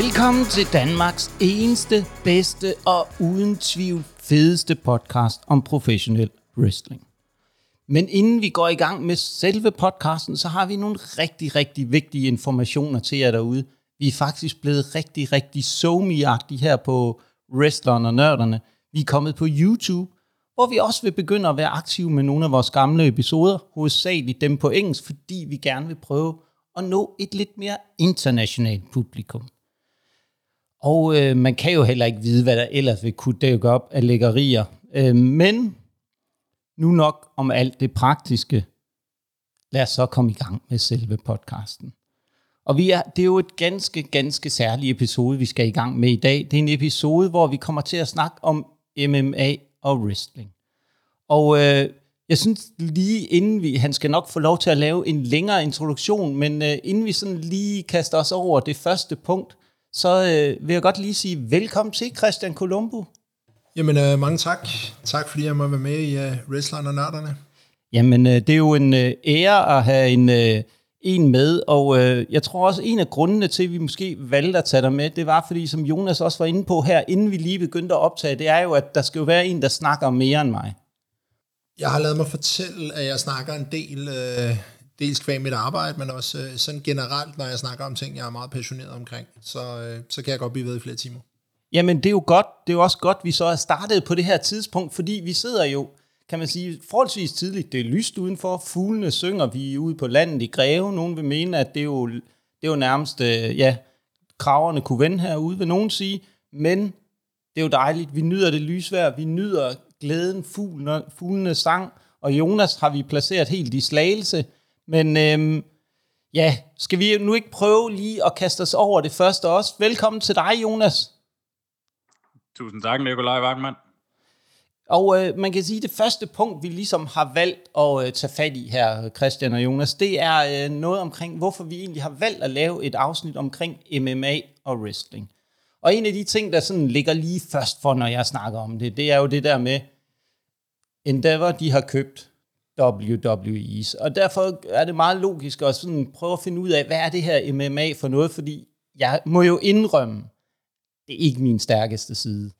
Velkommen til Danmarks eneste, bedste og uden tvivl fedeste podcast om professionel wrestling. Men inden vi går i gang med selve podcasten, så har vi nogle rigtig, rigtig vigtige informationer til jer derude. Vi er faktisk blevet rigtig, rigtig somi her på wrestlerne og nørderne. Vi er kommet på YouTube, hvor vi også vil begynde at være aktive med nogle af vores gamle episoder, hovedsageligt dem på engelsk, fordi vi gerne vil prøve at nå et lidt mere internationalt publikum. Og øh, man kan jo heller ikke vide, hvad der ellers vil kunne dække op af lækkerier. Øh, men nu nok om alt det praktiske. Lad os så komme i gang med selve podcasten. Og vi er, det er jo et ganske, ganske særligt episode, vi skal i gang med i dag. Det er en episode, hvor vi kommer til at snakke om MMA og wrestling. Og øh, jeg synes lige inden vi, han skal nok få lov til at lave en længere introduktion, men øh, inden vi sådan lige kaster os over det første punkt, så øh, vil jeg godt lige sige velkommen til Christian Colombo. Jamen, øh, mange tak. Tak fordi jeg må være med i uh, Wrestlerne og Nørderne. Jamen, øh, det er jo en øh, ære at have en, øh, en med, og øh, jeg tror også, en af grundene til, at vi måske valgte at tage dig med, det var fordi, som Jonas også var inde på her, inden vi lige begyndte at optage, det er jo, at der skal jo være en, der snakker mere end mig. Jeg har lavet mig fortælle, at jeg snakker en del, øh, dels kvæg mit arbejde, men også øh, sådan generelt, når jeg snakker om ting, jeg er meget passioneret omkring. Så, øh, så kan jeg godt blive ved i flere timer. Jamen, det er jo godt. Det er jo også godt, vi så er startet på det her tidspunkt, fordi vi sidder jo, kan man sige, forholdsvis tidligt. Det er lyst udenfor. Fuglene synger. Vi er ude på landet i Greve. Nogen vil mene, at det er jo, det er jo nærmest, øh, ja, kraverne kunne vende herude, vil nogen sige. Men det er jo dejligt. Vi nyder det lysvær. Vi nyder glæden, fuglene, fuglene sang. Og Jonas har vi placeret helt i slagelse. Men øhm, ja, skal vi nu ikke prøve lige at kaste os over det første også? Velkommen til dig, Jonas. Tusind tak, Nikolaj Wagman. Og øh, man kan sige, at det første punkt, vi ligesom har valgt at øh, tage fat i her, Christian og Jonas, det er øh, noget omkring, hvorfor vi egentlig har valgt at lave et afsnit omkring MMA og wrestling. Og en af de ting, der sådan ligger lige først for, når jeg snakker om det, det er jo det der med, Endeavor, de har købt WWE's. Og derfor er det meget logisk at sådan prøve at finde ud af, hvad er det her MMA for noget, fordi jeg må jo indrømme, det er ikke min stærkeste side.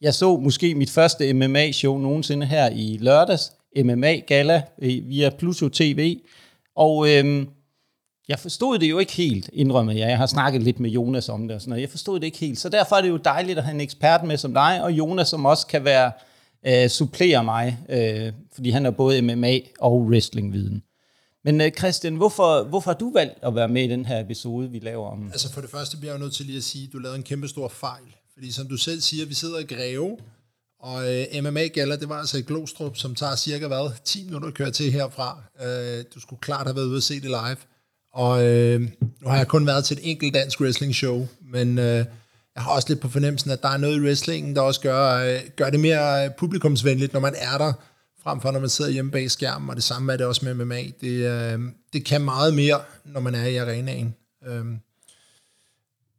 Jeg så måske mit første MMA-show nogensinde her i lørdags, MMA Gala øh, via Pluto TV, og øhm, jeg forstod det jo ikke helt, indrømmer jeg. Jeg har snakket lidt med Jonas om det og sådan noget. Jeg forstod det ikke helt. Så derfor er det jo dejligt at have en ekspert med som dig, og Jonas, som også kan være øh, supplerer mig, øh, fordi han er både MMA og wrestlingviden. Men øh, Christian, hvorfor, hvorfor har du valgt at være med i den her episode, vi laver om? Altså for det første bliver jeg nødt til lige at sige, at du lavede en kæmpe stor fejl. Fordi som du selv siger, vi sidder i Greve, og øh, MMA Gala, det var altså i Glostrup, som tager cirka hvad, 10 minutter at køre til herfra. Øh, du skulle klart have været ude og se det live. Og øh, nu har jeg kun været til et enkelt dansk wrestling show, men øh, jeg har også lidt på fornemmelsen, at der er noget i wrestlingen, der også gør, øh, gør det mere øh, publikumsvenligt, når man er der, frem for når man sidder hjemme bag skærmen, og det samme er det også med MMA. Det, øh, det kan meget mere, når man er i arenaen. Øh.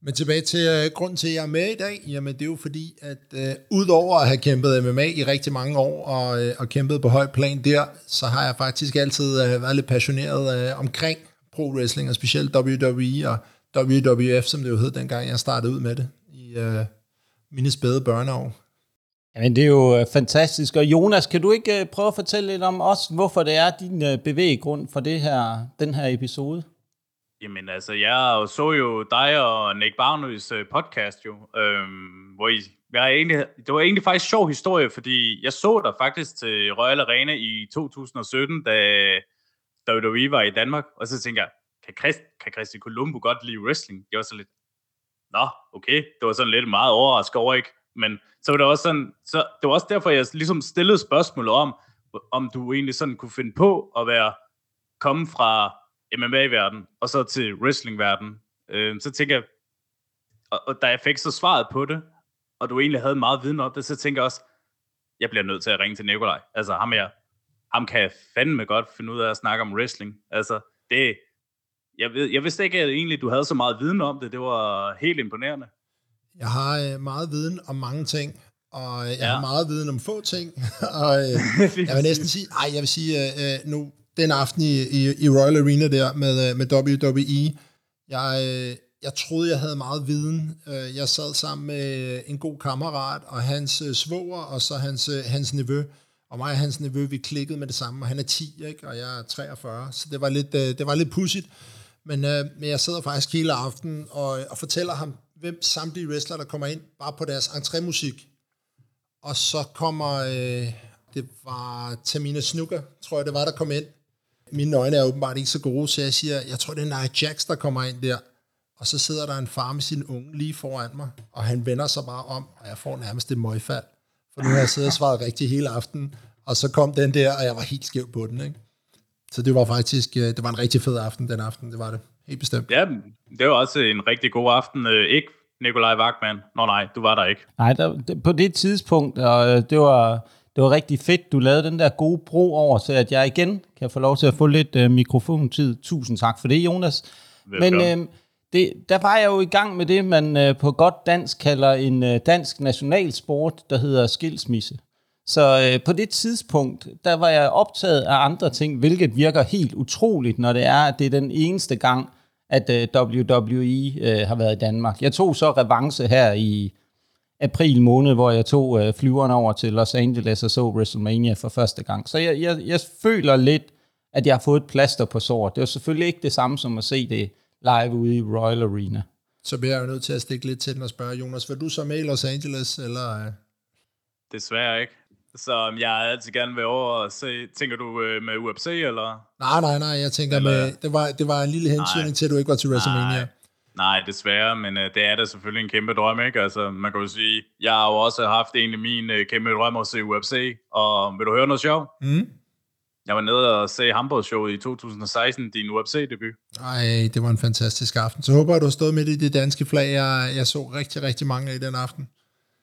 Men tilbage til øh, grunden til, at jeg er med i dag, jamen det er jo fordi, at øh, udover at have kæmpet MMA i rigtig mange år, og, øh, og kæmpet på høj plan der, så har jeg faktisk altid øh, været lidt passioneret øh, omkring pro-wrestling, og specielt WWE og WWF, som det jo hed dengang, jeg startede ud med det øh, mine spæde børneår. Jamen, det er jo øh, fantastisk. Og Jonas, kan du ikke øh, prøve at fortælle lidt om os, hvorfor det er din øh, bevæggrund for det her, den her episode? Jamen altså, jeg så jo dig og Nick Barnøs podcast jo, øhm, hvor I, jeg egentlig, det var egentlig faktisk en sjov historie, fordi jeg så dig faktisk til Royal Arena i 2017, da WWE var i Danmark, og så tænker jeg, kan, Christ, kan Christi Columbo godt lide wrestling? Det var så lidt, nå, okay, det var sådan lidt meget overrasket over, ikke? Men så var det også sådan, så det var også derfor, jeg ligesom stillede spørgsmålet om, om du egentlig sådan kunne finde på at være, komme fra MMA-verden, og så til wrestling-verden. Øh, så tænker jeg, og, og da jeg fik så svaret på det, og du egentlig havde meget viden om det, så tænker jeg også, jeg bliver nødt til at ringe til Nikolaj. Altså ham jeg, ham kan jeg fandme godt finde ud af at snakke om wrestling. Altså det, jeg, ved, jeg vidste ikke at egentlig, du havde så meget viden om det. Det var helt imponerende. Jeg har øh, meget viden om mange ting, og jeg ja. har meget viden om få ting. og øh, jeg vil næsten sige, ej, jeg vil sige, øh, øh, nu den aften i, i, i Royal Arena der med, øh, med WWE, jeg, øh, jeg troede, jeg havde meget viden. Øh, jeg sad sammen med en god kammerat, og hans øh, svoger, og så hans, øh, hans nevø. Og mig og hans nevø, vi klikkede med det samme, og han er 10, ikke? og jeg er 43, så det var lidt, det var lidt pudsigt. Men, øh, men jeg sidder faktisk hele aftenen og, øh, og fortæller ham, hvem samtlige wrestler, der kommer ind, bare på deres entrémusik. Og så kommer, øh, det var Tamina Snuka, tror jeg det var, der kom ind. Mine øjne er åbenbart ikke så gode, så jeg siger, jeg tror det er Nia Jax, der kommer ind der. Og så sidder der en far med sin unge lige foran mig, og han vender sig bare om, og jeg får nærmest et møgfald. For nu har jeg siddet og svaret rigtigt hele aftenen, og så kom den der, og jeg var helt skæv på den. Ikke? Så det var faktisk øh, det var en rigtig fed aften den aften, det var det. Helt bestemt. Ja, det var også en rigtig god aften. Øh, ikke Nikolaj Wagman. Nå nej, du var der ikke. Nej, der, på det tidspunkt, og øh, det var, det var rigtig fedt, du lavede den der gode bro over til, at jeg igen kan få lov til at få lidt uh, mikrofontid. Tusind tak for det, Jonas. Velkommen. Men uh, det, der var jeg jo i gang med det, man uh, på godt dansk kalder en uh, dansk nationalsport, der hedder skilsmisse. Så uh, på det tidspunkt, der var jeg optaget af andre ting, hvilket virker helt utroligt, når det er, at det er den eneste gang, at uh, WWE uh, har været i Danmark. Jeg tog så revanche her i april måned, hvor jeg tog uh, flyverne over til Los Angeles og så WrestleMania for første gang. Så jeg, jeg, jeg føler lidt, at jeg har fået et plaster på såret. Det var selvfølgelig ikke det samme som at se det live ude i Royal Arena. Så bliver jeg jo nødt til at stikke lidt til den og spørge, Jonas, vil du så med i Los Angeles, eller? Desværre ikke. Så jeg har altid gerne været over og se, tænker du øh, med UFC, eller? Nej, nej, nej, jeg tænker eller? med, det var, det var en lille hensynning til, at du ikke var til WrestleMania. Nej. Nej, desværre, men øh, det er da selvfølgelig en kæmpe drøm, ikke? Altså, man kan jo sige, jeg har jo også haft en af mine øh, kæmpe drømme at se UFC, og vil du høre noget sjovt? Mm. Jeg var nede og se Hamburg-showet i 2016, din UFC-debut. Ej, det var en fantastisk aften. Så håber jeg, du har stået midt i det danske flag. Jeg, jeg så rigtig, rigtig mange i den aften.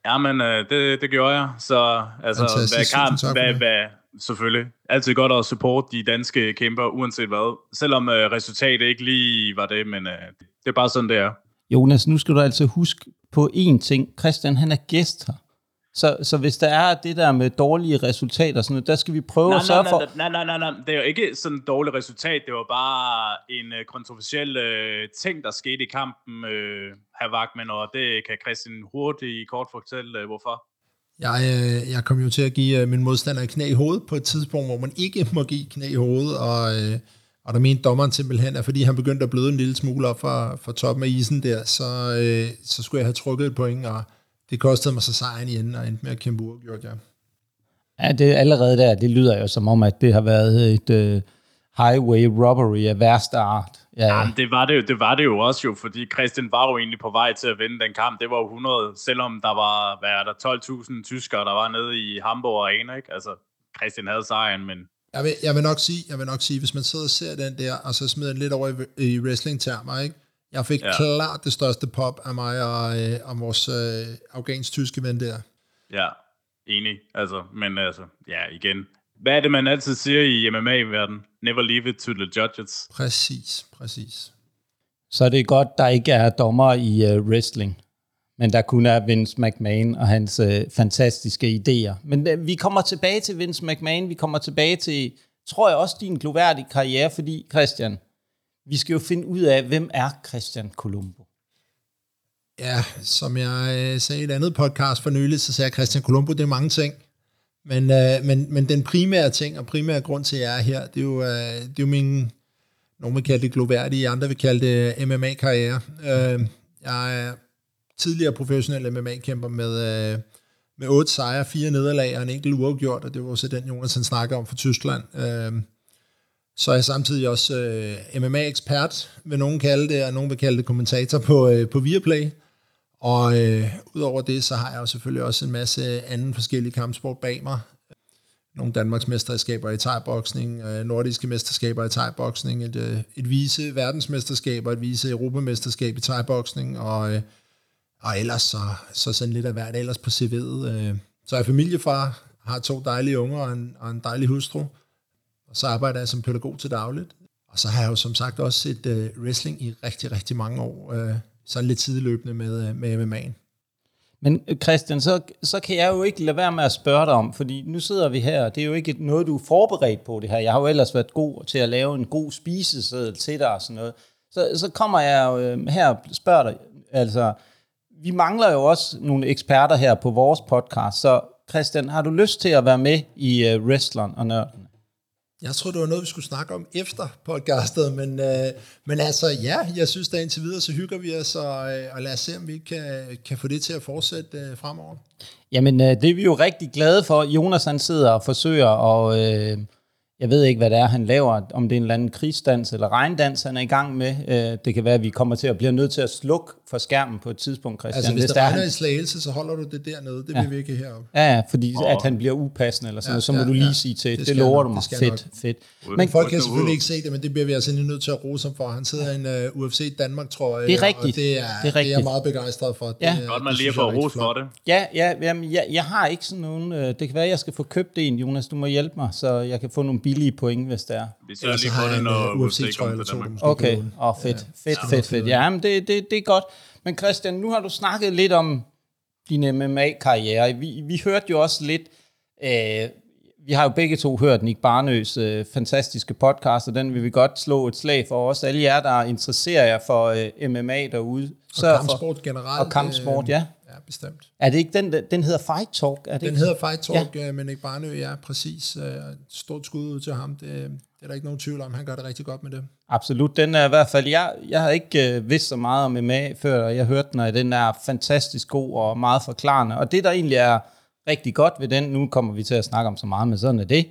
Ja, men øh, det, det gjorde jeg. Så altså, hvad, kan, hvad, hvad, selvfølgelig. Altid godt at support de danske kæmper, uanset hvad. Selvom øh, resultatet ikke lige var det, men øh, det er bare sådan, det er. Jonas, nu skal du altså huske på én ting. Christian, han er gæst her. Så, så hvis der er det der med dårlige resultater, sådan noget, der skal vi prøve nej, at sørge nej, for... Nej, nej, nej, nej, det er jo ikke sådan et dårligt resultat. Det var bare en uh, kontroversiel uh, ting, der skete i kampen, uh, herr Wagman, og det kan Christian hurtigt kort fortælle, uh, hvorfor. Jeg, øh, jeg kom jo til at give øh, min modstander et knæ i hovedet på et tidspunkt, hvor man ikke må give knæ i hovedet, og, øh, og der mente dommeren simpelthen, at fordi han begyndte at bløde en lille smule op fra, fra toppen af isen der, så, øh, så skulle jeg have trukket et point, og det kostede mig så sejren i enden, og endte med at kæmpe uafgjort, ja. Ja, det allerede der, det lyder jo som om, at det har været et uh, highway robbery af værste art. Ja, ja det, var det, jo, det var det jo også jo, fordi Christian var jo egentlig på vej til at vinde den kamp. Det var jo 100, selvom der var, hvad er der, 12.000 tyskere, der var nede i Hamburg Arena, ikke? Altså, Christian havde sejren, men... Jeg vil, jeg vil nok sige, jeg vil nok sige, hvis man sidder og ser den der, og så smider den lidt over i, i wrestling-termer, ikke? Jeg fik ja. klart det største pop af mig og, øh, og vores øh, afghansk-tyske ven der. Ja, enig. Altså, men altså, ja, igen. Hvad er det, man altid siger i MMA-verdenen? Never leave it to the judges. Præcis, præcis. Så det er godt, der ikke er dommer i uh, wrestling, men der kun er Vince McMahon og hans uh, fantastiske idéer. Men uh, vi kommer tilbage til Vince McMahon, vi kommer tilbage til, tror jeg også, din gloværdige karriere, fordi Christian, vi skal jo finde ud af, hvem er Christian Colombo? Ja, som jeg øh, sagde i et andet podcast for nylig, så sagde Christian Colombo, det er mange ting. Men, øh, men, men den primære ting, og primære grund til, at jeg er her, det er jo, øh, det er jo min, nogen vil kalde det gloværdige, andre vil kalde det øh, MMA-karriere. Øh, jeg er tidligere professionel MMA-kæmper med, øh, med otte sejre, fire nederlag og en enkelt uafgjort, og det var også den, Jonas han snakker om for Tyskland. Øh, så er jeg samtidig også øh, MMA-ekspert, vil nogen kalde det, og nogen vil kalde det kommentator på, øh, på Viaplay. Og øh, udover det, så har jeg jo selvfølgelig også en masse anden forskellige kampsport bag mig. Nogle Danmarks mesterskaber i thai-boksning, øh, nordiske mesterskaber i thai-boksning, et, øh, et vise verdensmesterskab og et vise europamesterskab i thai-boksning, og, øh, og ellers så, så sådan lidt af hvert ellers på CV'et. Øh. Så er jeg familiefar, har to dejlige unger og en, og en dejlig hustru, så arbejder jeg som pædagog til dagligt. Og så har jeg jo som sagt også set øh, wrestling i rigtig, rigtig mange år. Øh, sådan lidt sideløbende med, øh, med MMA'en. Men øh, Christian, så, så kan jeg jo ikke lade være med at spørge dig om, fordi nu sidder vi her, det er jo ikke noget, du er forberedt på det her. Jeg har jo ellers været god til at lave en god spiseseddel til dig og sådan noget. så, så kommer jeg jo øh, her og spørger dig, altså, vi mangler jo også nogle eksperter her på vores podcast, så Christian, har du lyst til at være med i uh, Wrestleren og Nørden? Jeg tror, det var noget, vi skulle snakke om efter podcastet, men, øh, men altså ja, jeg synes, da indtil videre, så hygger vi os, og, øh, og lad os se, om vi kan, kan få det til at fortsætte øh, fremover. Jamen, øh, det er vi jo rigtig glade for. Jonas han sidder og forsøger og Øh, jeg ved ikke, hvad det er, han laver, om det er en eller anden krigsdans eller regndans, han er i gang med. Øh, det kan være, at vi kommer til at blive nødt til at slukke for skærmen på et tidspunkt, Christian. Altså, hvis, hvis det regner han... i slagelse, så holder du det dernede. Det ja. vil vi ikke heroppe. Ja, ja fordi oh. at han bliver upassende, eller sådan ja, noget, så må ja, du lige ja. sige til. Det, det lover du mig. Fedt, nok. fedt. Men folk kan selvfølgelig ikke se det, men det bliver vi altså nødt til at rose ham for. Han sidder i en uh, øh, UFC Danmark, tror jeg. Det er rigtigt. Og det er, det er, rigtigt. det er jeg meget begejstret for. Ja. Det, Godt, man lige får ros for det. Ja, ja jamen, jeg, jeg har ikke sådan nogen... Øh, det kan være, at jeg skal få købt en, Jonas. Du må hjælpe mig, så jeg kan få nogle billige point, hvis det er. Vi ser lige på det, når UFC kommer til Danmark. Okay, og fedt, fedt, fedt, fedt. Ja, men det, det, det er godt. Men Christian, nu har du snakket lidt om din MMA-karriere. Vi, vi hørte jo også lidt, øh, vi har jo begge to hørt Nick Barnøs øh, fantastiske podcast, og den vil vi godt slå et slag for os. Alle jer, der interesserer jer for øh, MMA derude. Og kampsport for, generelt. Og kampsport, øh, ja. Ja, bestemt. Er det ikke den, den hedder Fight Talk? Er det den ikke? hedder Fight Talk, ja. Øh, men Nick Barnø, ja, præcis. Øh, stort skud ud til ham. Det, det er der ikke nogen tvivl om. Han gør det rigtig godt med det. Absolut. Den er i hvert fald, jeg, jeg har ikke øh, vidst så meget om MMA før, og jeg hørte den, og den er fantastisk god og meget forklarende. Og det, der egentlig er rigtig godt ved den, nu kommer vi til at snakke om så meget, men sådan er det,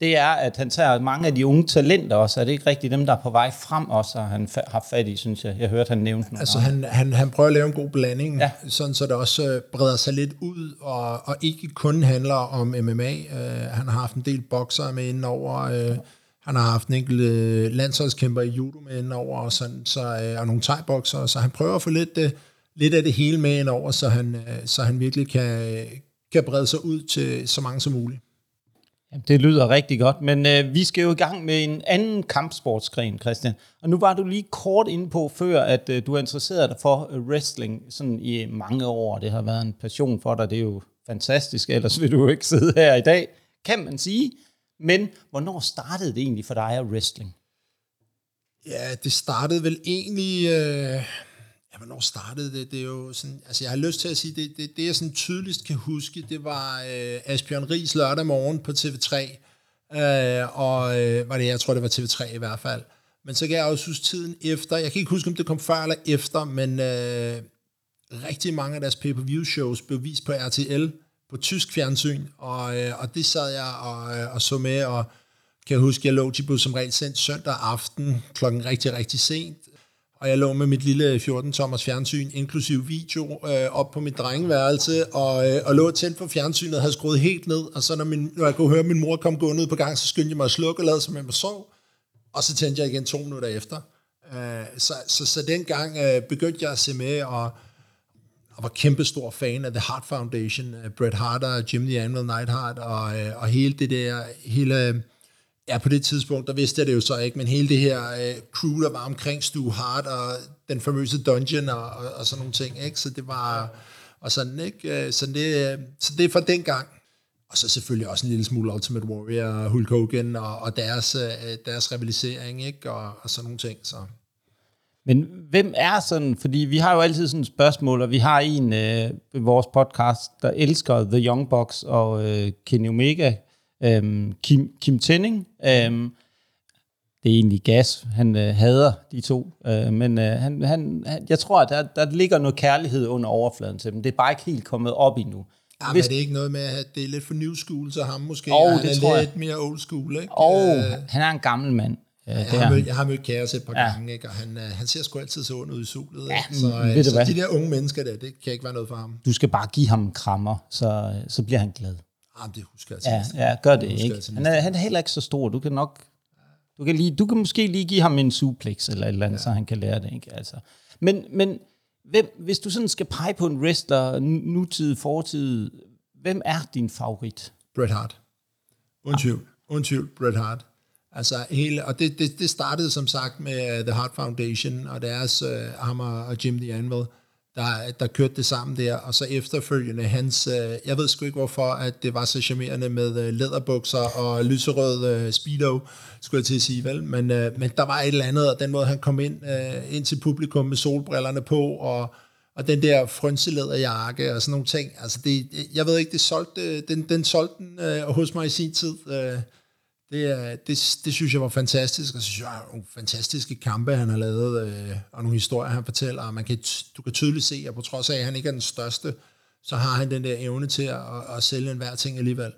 det er, at han tager mange af de unge talenter også. Er det ikke rigtigt dem, der er på vej frem også, og han har fat i, synes jeg. Jeg hørte, han nævnte nogle Altså, han, han, han prøver at lave en god blanding, ja. sådan så det også øh, breder sig lidt ud, og, og ikke kun handler om MMA. Uh, øh, han har haft en del bokser med inden over. Uh, han har haft en enkelt øh, landsholdskæmper i judo med ind over, og, sådan, så, øh, og nogle thai så han prøver at få lidt, øh, lidt af det hele med ind over, så han, øh, så han virkelig kan, øh, kan brede sig ud til så mange som muligt. Det lyder rigtig godt, men øh, vi skal jo i gang med en anden kampsportsgren, Christian. Og nu var du lige kort inde på før, at øh, du er interesseret dig for øh, wrestling sådan i mange år. Det har været en passion for dig, det er jo fantastisk, ellers vil du jo ikke sidde her i dag, kan man sige. Men hvornår startede det egentlig for dig af wrestling? Ja, det startede vel egentlig... Øh Ja, hvornår startede det? Det er jo sådan, altså jeg har lyst til at sige, det, det, det jeg sådan tydeligst kan huske, det var øh, Asbjørn Ries lørdag morgen på TV3, øh, og øh, var det, jeg tror det var TV3 i hvert fald. Men så kan jeg også huske tiden efter, jeg kan ikke huske, om det kom før eller efter, men øh, rigtig mange af deres pay-per-view shows blev vist på RTL, på tysk fjernsyn, og, øh, og det sad jeg og, øh, og så med, og kan jeg huske, jeg lå, til som regel sendt søndag aften, klokken rigtig, rigtig sent, og jeg lå med mit lille 14-tommers fjernsyn, inklusiv video, øh, op på mit drengeværelse, og, øh, og lå tændt for fjernsynet, havde skruet helt ned, og så når, min, når jeg kunne høre min mor kom gående ud på gang, så skyndte jeg mig at slukke og lade som jeg sov, og så tændte jeg igen to minutter efter. Øh, så, så, så dengang øh, begyndte jeg at se med, og, og var kæmpe stor fan af The Heart Foundation, Bret Hart og Jim the Animal Neidhart, og, øh, og hele det der, hele Ja, på det tidspunkt, der vidste jeg det jo så ikke, men hele det her øh, crew, der var omkring Stu Hart og den famøse dungeon og, og, og sådan nogle ting, ikke? Så det var, og sådan, ikke? Øh, så det, øh, så det er fra den gang. Og så selvfølgelig også en lille smule Ultimate Warrior Hulk Hogan og, og deres, deres rivalisering, ikke? Og, og sådan nogle ting, så... Men hvem er sådan, fordi vi har jo altid sådan et spørgsmål, og vi har en øh, i vores podcast, der elsker The Young Bucks og øh, Kenny Omega, Øhm, Kim, Kim Tenning, øhm, det er egentlig gas, han øh, hader de to, øh, men øh, han, han, jeg tror, at der, der ligger noget kærlighed under overfladen til dem. Det er bare ikke helt kommet op endnu. Ja, Hvis, er det ikke noget med, at det er lidt for new school til ham måske? Oh, han det er tror lidt jeg. mere old school, ikke? Og øh, han er en gammel mand. Ja, jeg, har mødt, jeg har mødt Kæres et par ja. gange, ikke? og han, uh, han ser sgu altid så ud i solet. Ja, så, uh, så hvad? de der unge mennesker der, det kan ikke være noget for ham. Du skal bare give ham en krammer, så, så bliver han glad. Ah, det husker jeg ja, ja, gør det, det ikke. Han er, han er heller ikke så stor. Du kan nok... Du kan, lige, du kan måske lige give ham en suplex eller et eller andet, ja. så han kan lære det. Ikke? Altså. Men, men hvem, hvis du sådan skal pege på en wrestler, nutid, fortid, hvem er din favorit? Bret Hart. Uden tvivl. Uden tvivl, Bret Hart. Altså hele, og det, det, det startede som sagt med øh, The Heart Foundation og deres uh, ham og Jim the Anvil. der, der kørte det sammen der, og så efterfølgende hans, øh, jeg ved sgu ikke hvorfor, at det var så charmerende med øh, læderbukser og lyserød øh, speedo, skulle jeg til at sige, vel? Men, øh, men der var et eller andet, og den måde han kom ind, øh, ind til publikum med solbrillerne på, og, og den der frønselæderjakke og sådan nogle ting, altså det, jeg ved ikke, det solgte, den, den solgte den øh, hos mig i sin tid, øh, det, det, det synes jeg var fantastisk, og så synes jeg, nogle fantastiske kampe, han har lavet, øh, og nogle historier, han fortæller, og man kan, du kan tydeligt se, at på trods af, at han ikke er den største, så har han den der evne til at, at, at sælge enhver ting alligevel.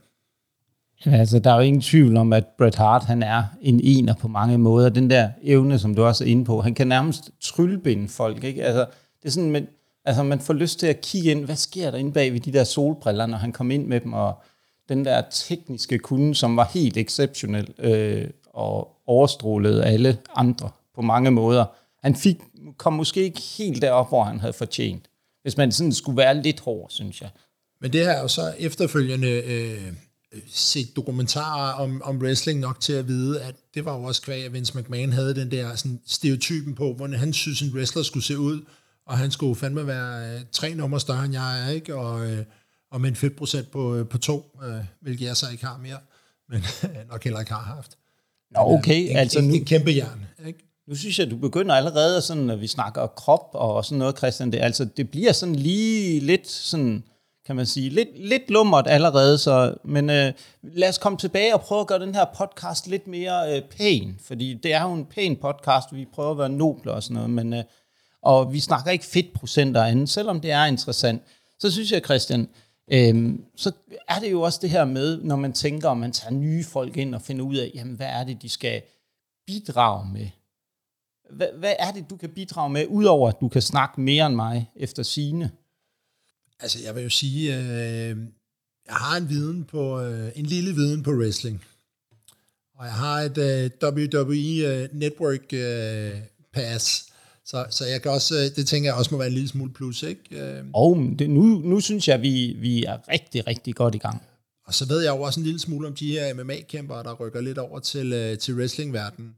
Ja, altså, der er jo ingen tvivl om, at Bret Hart, han er en ener på mange måder. Den der evne, som du også er inde på, han kan nærmest tryllbinde folk, ikke? Altså, det er sådan, man, altså, man får lyst til at kigge ind, hvad sker der inde bag ved de der solbriller, når han kom ind med dem, og den der tekniske kunde, som var helt exceptionel øh, og overstrålede alle andre på mange måder. Han fik, kom måske ikke helt derop, hvor han havde fortjent. Hvis man sådan skulle være lidt hård, synes jeg. Men det her er jo så efterfølgende øh, set dokumentarer om, om wrestling nok til at vide, at det var jo også kvæg, at Vince McMahon havde den der sådan, stereotypen på, hvordan han synes, en wrestler skulle se ud, og han skulle fandme være øh, tre nummer større, end jeg er, ikke? Og, øh, og med en fedtprocent på, øh, på to, øh, hvilket jeg så ikke har mere, men nok heller ikke har haft. Nå, okay. En, altså en, nu, en kæmpe jern, ikke? nu synes jeg, du begynder allerede, sådan, når vi snakker krop og sådan noget, Christian, det, altså, det bliver sådan lige lidt sådan, kan man sige, lidt, lidt lummert allerede, så, men øh, lad os komme tilbage og prøve at gøre den her podcast lidt mere øh, pæn, fordi det er jo en pæn podcast, vi prøver at være noble og sådan noget, men, øh, og vi snakker ikke fedtprocenter andet, selvom det er interessant. Så synes jeg, Christian, Øhm, så er det jo også det her med, når man tænker, om man tager nye folk ind og finder ud af, jamen, hvad er det, de skal bidrage med? Hvad, hvad er det, du kan bidrage med, udover at du kan snakke mere end mig efter sine? Altså, jeg vil jo sige, øh, jeg har en viden på, øh, en lille viden på wrestling. Og jeg har et øh, WWE øh, Network øh, Pass, så, så jeg kan også, øh, det tænker jeg også må være en lille smule plus, ikke? Øh, Og det, nu, nu synes jeg, vi, vi er rigtig, rigtig godt i gang. Og så ved jeg jo også en lille smule om de her MMA-kæmpere, der rykker lidt over til, øh, til wrestlingverdenen.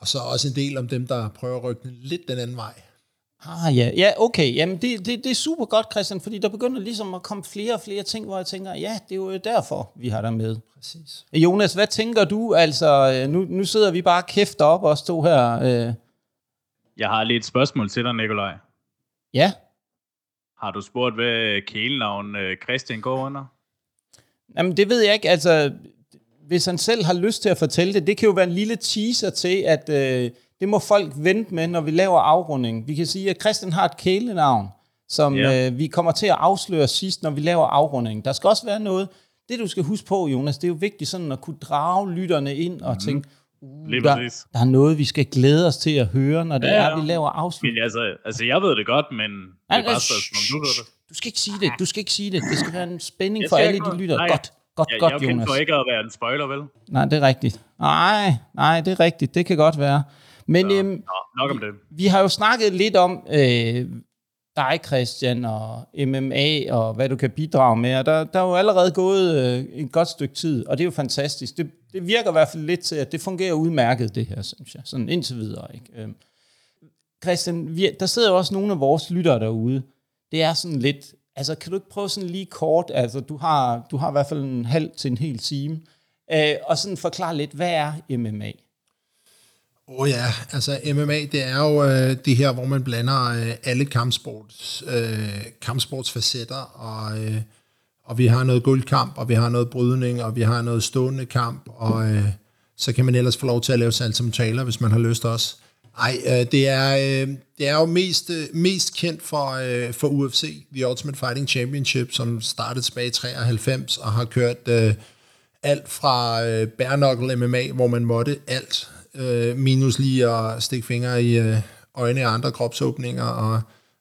Og så også en del om dem, der prøver at rykke lidt den anden vej. Ah ja, ja okay. Jamen det, det, det er super godt, Christian, fordi der begynder ligesom at komme flere og flere ting, hvor jeg tænker, ja, det er jo derfor, vi har dig med. Præcis. Jonas, hvad tænker du? Altså, øh, nu, nu sidder vi bare kæfter op og stå her. Øh, Jeg har lige et spørgsmål til dig, Nikolaj. ja, Har du spurgt, hvad kælenavn øh, Christian går under? Jamen, det ved jeg ikke. Altså, hvis han selv har lyst til at fortælle det, det kan jo være en lille teaser til, at øh, det må folk vente med, når vi laver afrunding. Vi kan sige, at Christian har et kælenavn, som Ja. øh, vi kommer til at afsløre sidst, når vi laver afrunding. Der skal også være noget, det du skal huske på, Jonas, det er jo vigtigt sådan at kunne drage lytterne ind og mm-hmm. tænke, uh, Lige der, præcis. der er noget, vi skal glæde os til at høre, når det Ja, ja, ja. er, vi laver afslutning. Men altså, altså, jeg ved det godt, men det er bare et spørgsmål, du det. Du skal ikke sige det, du skal ikke sige det. Det skal være en spænding Jeg for alle de lytter. nej. Godt, godt, Jeg, godt, jeg er kendt Jonas. for ikke at være en spoiler, vel? Nej, det er rigtigt. Nej, nej, det er rigtigt. Det kan godt være. Men øhm, Nå, nok om det. vi har jo snakket lidt om øh, dig, Christian, og MMA, og hvad du kan bidrage med. Og der, der er jo allerede gået øh, et godt stykke tid, og det er jo fantastisk. Det, det virker i hvert fald lidt til, at det fungerer udmærket, det her, synes jeg. Sådan indtil videre. Ikke? Øh. Christian, vi, der sidder jo også nogle af vores lyttere derude. Det er sådan lidt... Altså, kan du ikke prøve sådan lige kort... Altså, du har, du har i hvert fald en halv til en hel time. Øh, og sådan forklare lidt, hvad er MMA? Åh oh ja, altså MMA, det er jo øh, det her, hvor man blander øh, alle kampsports, øh, kampsportsfacetter, og, øh, og vi har noget guldkamp, og vi har noget brydning, og vi har noget stående kamp, og øh, så kan man ellers få lov til at lave salg som taler, hvis man har lyst også. Ej, øh, det, er, øh, det er jo mest, øh, mest kendt for, øh, for UFC, The Ultimate Fighting Championship, som startede tilbage i 93 og har kørt øh, alt fra øh, bare MMA, hvor man måtte alt, øh, minus lige at stikke fingre i øh, øjne og andre kropsåbninger, og,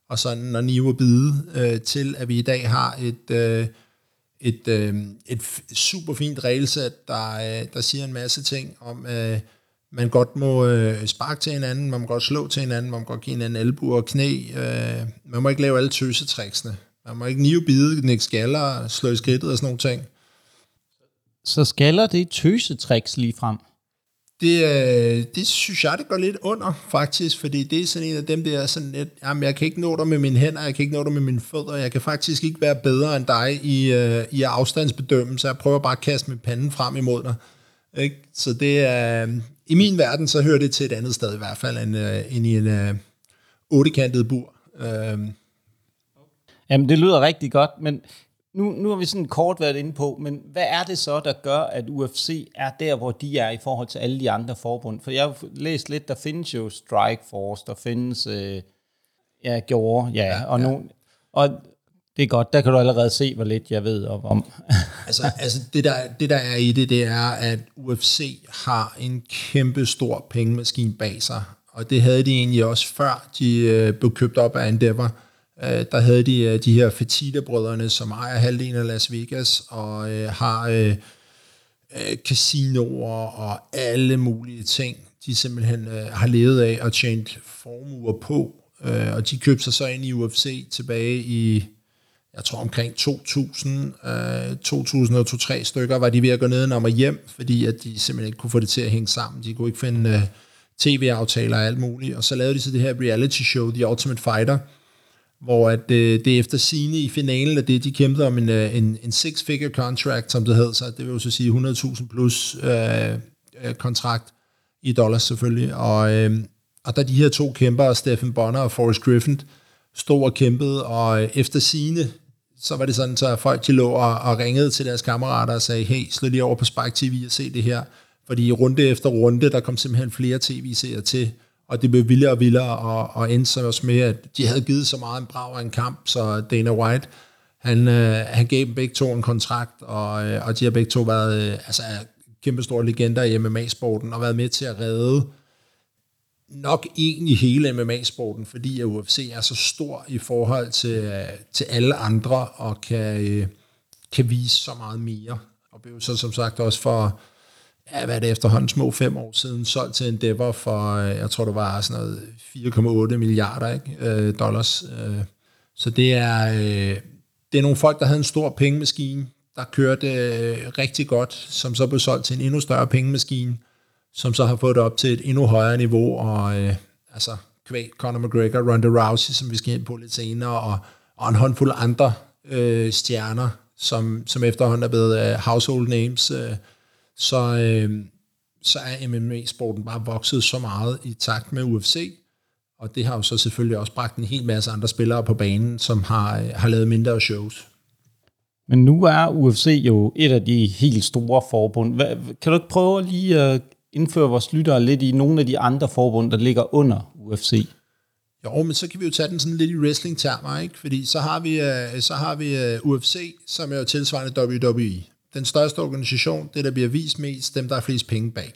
og sådan og nive og bide, øh, til at vi i dag har et, øh, et, øh, et super fint regelsæt, der, øh, der siger en masse ting om, øh, man godt må øh, sparke til hinanden, man må godt slå til hinanden, man må godt give hinanden albu og knæ, øh, man må ikke lave alle tøsetriksene, man må ikke nive bide, knække skaller, slå i skridtet og sådan nogle ting. Så skaller det tøsetricks lige frem. Det, øh, det synes jeg, det går lidt under, faktisk, fordi det er sådan en af dem, der er sådan lidt, jamen, jeg kan ikke nå dig med mine hænder, jeg kan ikke nå dig med mine fødder, jeg kan faktisk ikke være bedre end dig i, øh, i afstandsbedømmelse, jeg prøver bare at kaste min panden frem imod dig. Ikke? Så det er, øh, i min verden, så hører det til et andet sted i hvert fald, end, øh, end i en øh, ottekantet bur. Øh. Jamen, det lyder rigtig godt, men nu, nu har vi sådan kort været inde på, men hvad er det så, der gør, at UFC er der, hvor de er i forhold til alle de andre forbund? For jeg har læst lidt, der findes jo Strike Force, der findes, øh, ja, gjorde, ja, ja og, ja. Nogen, og det er godt, der kan du allerede se, hvor lidt jeg ved om. altså, altså det, der, det der er i det, det er, at UFC har en kæmpe stor pengemaskine bag sig, og det havde de egentlig også før de øh, blev købt op af Endeavor. Øh, der havde de øh, de her Fetita-brødrene, som ejer halvdelen af Las Vegas, og øh, har øh, øh, casinoer og alle mulige ting, de simpelthen øh, har levet af og tjent formuer på. Øh, og de købte sig så ind i UFC tilbage i, jeg tror omkring 2000, øh, 2002-3 stykker, var de ved at gå ned og hjem, fordi at de simpelthen ikke kunne få det til at hænge sammen. De kunne ikke finde øh, tv-aftaler og alt muligt. Og så lavede de så det her reality show, The Ultimate Fighter, hvor at, øh, det efter sine i finalen af det, de kæmpede om en, øh, en, en six-figure contract, som det hed, så det vil jo så sige 100.000 plus øh, øh, kontrakt i dollars selvfølgelig, og, øh, og da de her to kæmpere, Stephen Bonner og Forrest Griffin, stod og kæmpede, og øh, efter sine så var det sådan, så folk de lå og, og ringede til deres kammerater og sagde, hey, slå lige over på Spike TV og se det her. Fordi runde efter runde, der kom simpelthen flere tv-serier til, og det blev vildere og vildere, og, og endte så også med, at de havde givet så meget en brav af en kamp, så Dana White, han, øh, han gav dem begge to en kontrakt, og, øh, og de har begge to været øh, altså, kæmpe store legender i MMA-sporten, og været med til at redde nok egentlig hele MMA-sporten, fordi at UFC er så stor i forhold til, øh, til alle andre, og kan, øh, kan vise så meget mere. Og blev så som sagt også for ja, hvad er det efterhånden, små fem år siden, solgt til Endeavor for, øh, jeg tror det var sådan noget 4,8 milliarder ikke? Øh, dollars. Øh, så det er, øh, det er nogle folk, der havde en stor pengemaskine, der kørte øh, rigtig godt, som så blev solgt til en endnu større pengemaskine, som så har fået det op til et endnu højere niveau, og altså kvæg Conor McGregor, Ronda Rousey, som vi skal ind på lidt senere, og, og en håndfuld andre øh, stjerner, som, som efterhånden er blevet øh, household names, øh, så, øh, så er MMA-sporten bare vokset så meget i takt med UFC, og det har jo så selvfølgelig også bragt en hel masse andre spillere på banen, som har, øh, har lavet mindre shows. Men nu er UFC jo et af de helt store forbund. Hvad, kan du ikke prøve lige at indføre vores lyttere lidt i nogle af de andre forbund, der ligger under UFC? Jo, men så kan vi jo tage den sådan lidt i wrestling-termer, ikke? Fordi så har vi, øh, så har vi UFC, som er jo tilsvarende WWE den største organisation, det der bliver vist mest, dem der er flest penge bag.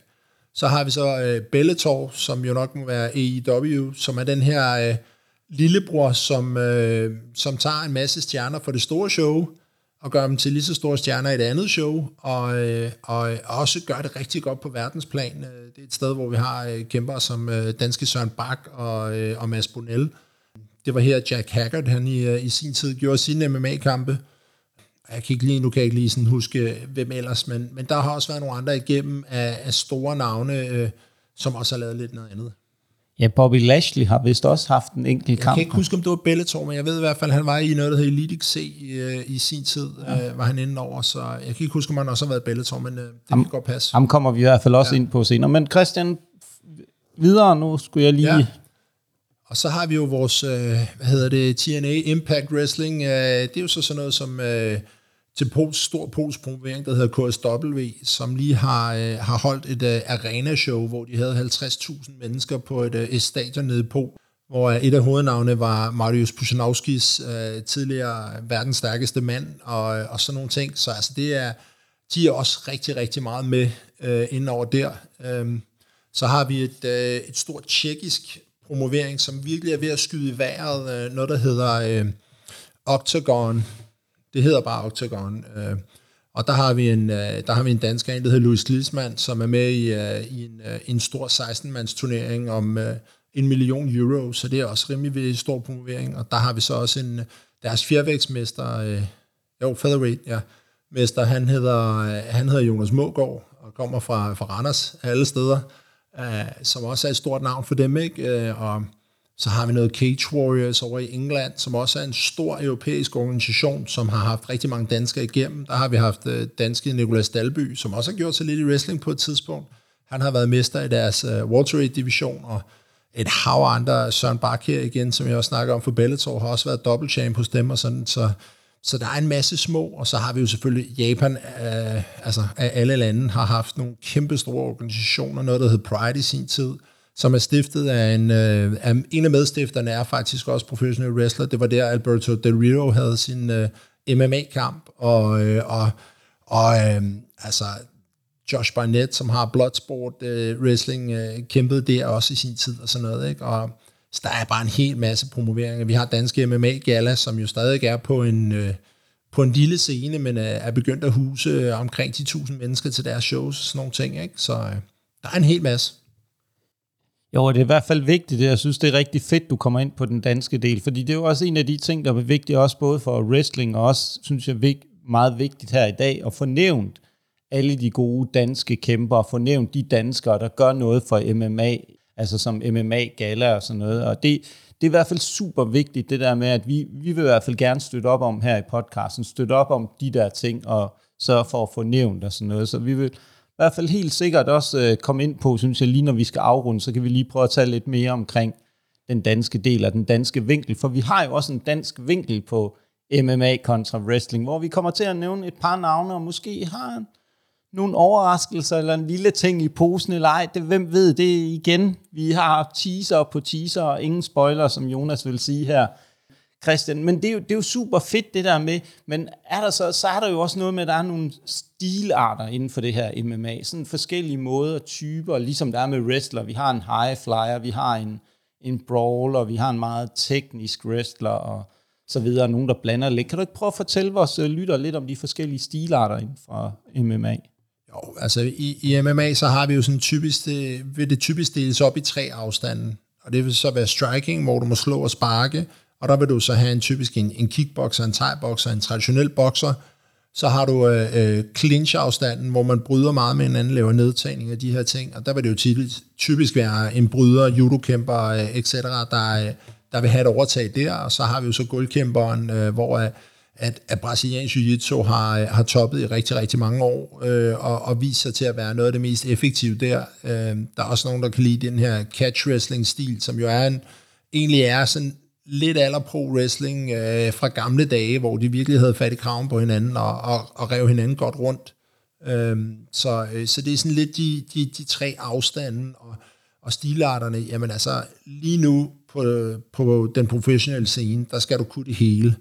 Så har vi så øh, Bellator, som jo nok må være AEW, som er den her øh, lillebror, som, øh, som tager en masse stjerner for det store show, og gør dem til lige så store stjerner i et andet show, og, øh, og øh, også gør det rigtig godt på verdensplan. Øh, det er et sted, hvor vi har øh, kæmper som øh, danske Søren Bak og, øh, og Mads Bonell. Det var her Jack Haggard, han i, øh, i sin tid gjorde sine MMA-kampe, jeg kan ikke lige, nu kan jeg ikke lige sådan huske, hvem ellers, men, men der har også været nogle andre igennem af, af store navne, øh, som også har lavet lidt noget andet. Ja, Bobby Lashley har vist også haft en enkelt kamp. Jeg kan ikke huske, om det var Bellator, men jeg ved i hvert fald, at han var i noget, der hedder Elite C i, øh, i sin tid, ja. øh, var han inde over, så jeg kan ikke huske, om han også har været Bellator, men øh, det ham, kan godt passe. Ham kommer vi i hvert fald også ja. ind på senere. Men Christian, videre nu skulle jeg lige... Ja. Og så har vi jo vores, øh, hvad hedder det, TNA Impact Wrestling. Øh, det er jo så sådan noget som... Øh, til Pols, stor polsk promovering, der hedder KSW, som lige har, øh, har holdt et øh, arena-show, hvor de havde 50.000 mennesker på et, øh, et stadion nede på, hvor øh, et af hovednavne var Marius Puchanowskis øh, tidligere verdens stærkeste mand, og, øh, og sådan nogle ting. Så altså, det er, de er også rigtig, rigtig meget med øh, inden over der. Øhm, så har vi et, øh, et stort tjekkisk promovering, som virkelig er ved at skyde i vejret. Øh, noget, der hedder øh, Octagon det hedder bare Octagon. Øh, og der har vi en, øh, der har vi en dansker, en, der hedder Louis Glisman, som er med i, øh, i en, øh, en stor 16-mands turnering om øh, en million euro, så det er også rimelig stor promovering. Og der har vi så også en, øh, deres fjervægtsmester, øh, jo, featherweight, ja, mester, han hedder, øh, han hedder Jonas Mågaard, og og kommer fra, fra Randers alle steder, øh, som også er et stort navn for dem, ikke? Øh, og så har vi noget Cage Warriors over i England, som også er en stor europæisk organisation, som har haft rigtig mange danskere igennem. Der har vi haft øh, danske Nicolas Dalby, som også har gjort sig lidt i wrestling på et tidspunkt. Han har været mester i deres uh, welterweight division, og et hav andre, Søren Bak her igen, som jeg også snakker om for Bellator, har også været double champ hos dem og sådan, så, så der er en masse små, og så har vi jo selvfølgelig Japan, uh, altså af alle lande, har haft nogle kæmpe store organisationer, noget der hed Pride i sin tid, som er stiftet af en, øh, af en af medstifterne er faktisk også professionel wrestler. Det var der Alberto Del Rio havde sin øh, MMA-kamp, og, øh, og, og øh, altså Josh Barnett, som har Bloodsport øh, Wrestling, øh, kæmpede der også i sin tid og sådan noget. Ikke? Og så der er bare en hel masse promoveringer. Vi har Danske MMA-gala, som jo stadig er på en, Øh, på en lille scene, men øh, er begyndt at huse øh, omkring 10.000 mennesker til deres shows og sådan nogle ting. Ikke? Så øh, der er en hel masse. Jo, det er i hvert fald vigtigt. Jeg synes, det er rigtig fedt, du kommer ind på den danske del, fordi det er jo også en af de ting, der er vigtigt også både for wrestling og også, synes jeg, meget vigtigt her i dag at få nævnt alle de gode danske kæmper, og få nævnt de danskere, der gør noget for MMA, altså som MMA-gala og sådan noget. Og det, det er i hvert fald super vigtigt, det der med, at vi, vi vil i hvert fald gerne støtte op om her i podcasten, støtte op om de der ting, og sørge for at få nævnt og sådan noget. Så vi vil hvert fald helt sikkert også øh, komme ind på, synes jeg, lige når vi skal afrunde, så kan vi lige prøve at tale lidt mere omkring den danske del af den danske vinkel, for vi har jo også en dansk vinkel på MMA kontra wrestling, hvor vi kommer til at nævne et par navne, og måske har en, nogle overraskelser, eller en lille ting i posen, eller ej, det, hvem ved det igen. Vi har teaser på teaser, og ingen spoiler, som Jonas vil sige her. Christian, men det er, jo, det er jo super fedt det der med, men er der så, så er der jo også noget med, at der er nogle stilarter inden for det her MMA, sådan forskellige måder, typer, ligesom der er med wrestler. Vi har en high flyer, vi har en, en brawler, vi har en meget teknisk wrestler, og så videre, nogen der blander lidt. Kan du ikke prøve at fortælle vores øh, lytter lidt om de forskellige stilarter inden for MMA? Jo, altså i, i MMA, så har vi jo sådan typisk, det, vil det typisk deles op i tre afstande. Og det vil så være striking, hvor du må slå og sparke, og der vil du så have en typisk en, en kickboxer, en thai-boxer, en traditionel bokser. Så har du øh, øh, clinch-afstanden, hvor man bryder meget med hinanden, laver nedtagning af de her ting, og der vil det jo typisk, typisk være en bryder, judokæmper, øh, etc., der, øh, der vil have et overtag der, og så har vi jo så guldkæmperen, øh, hvor øh, at, at brasiliansk jiu-jitsu har, øh, har toppet i rigtig, rigtig mange år, øh, og, og viser sig til at være noget af det mest effektive der. Øh, der er også nogen, der kan lide den her catch wrestling-stil, som jo er en, egentlig er sådan lidt aller pro wrestling øh, fra gamle dage, hvor de virkelig havde fat i kraven på hinanden og, og, og rev hinanden godt rundt. Øhm, så, øh, så det er sådan lidt de, de, de tre afstanden og, og stilarterne. Jamen altså, lige nu på, på den professionelle scene, der skal du kunne det hele.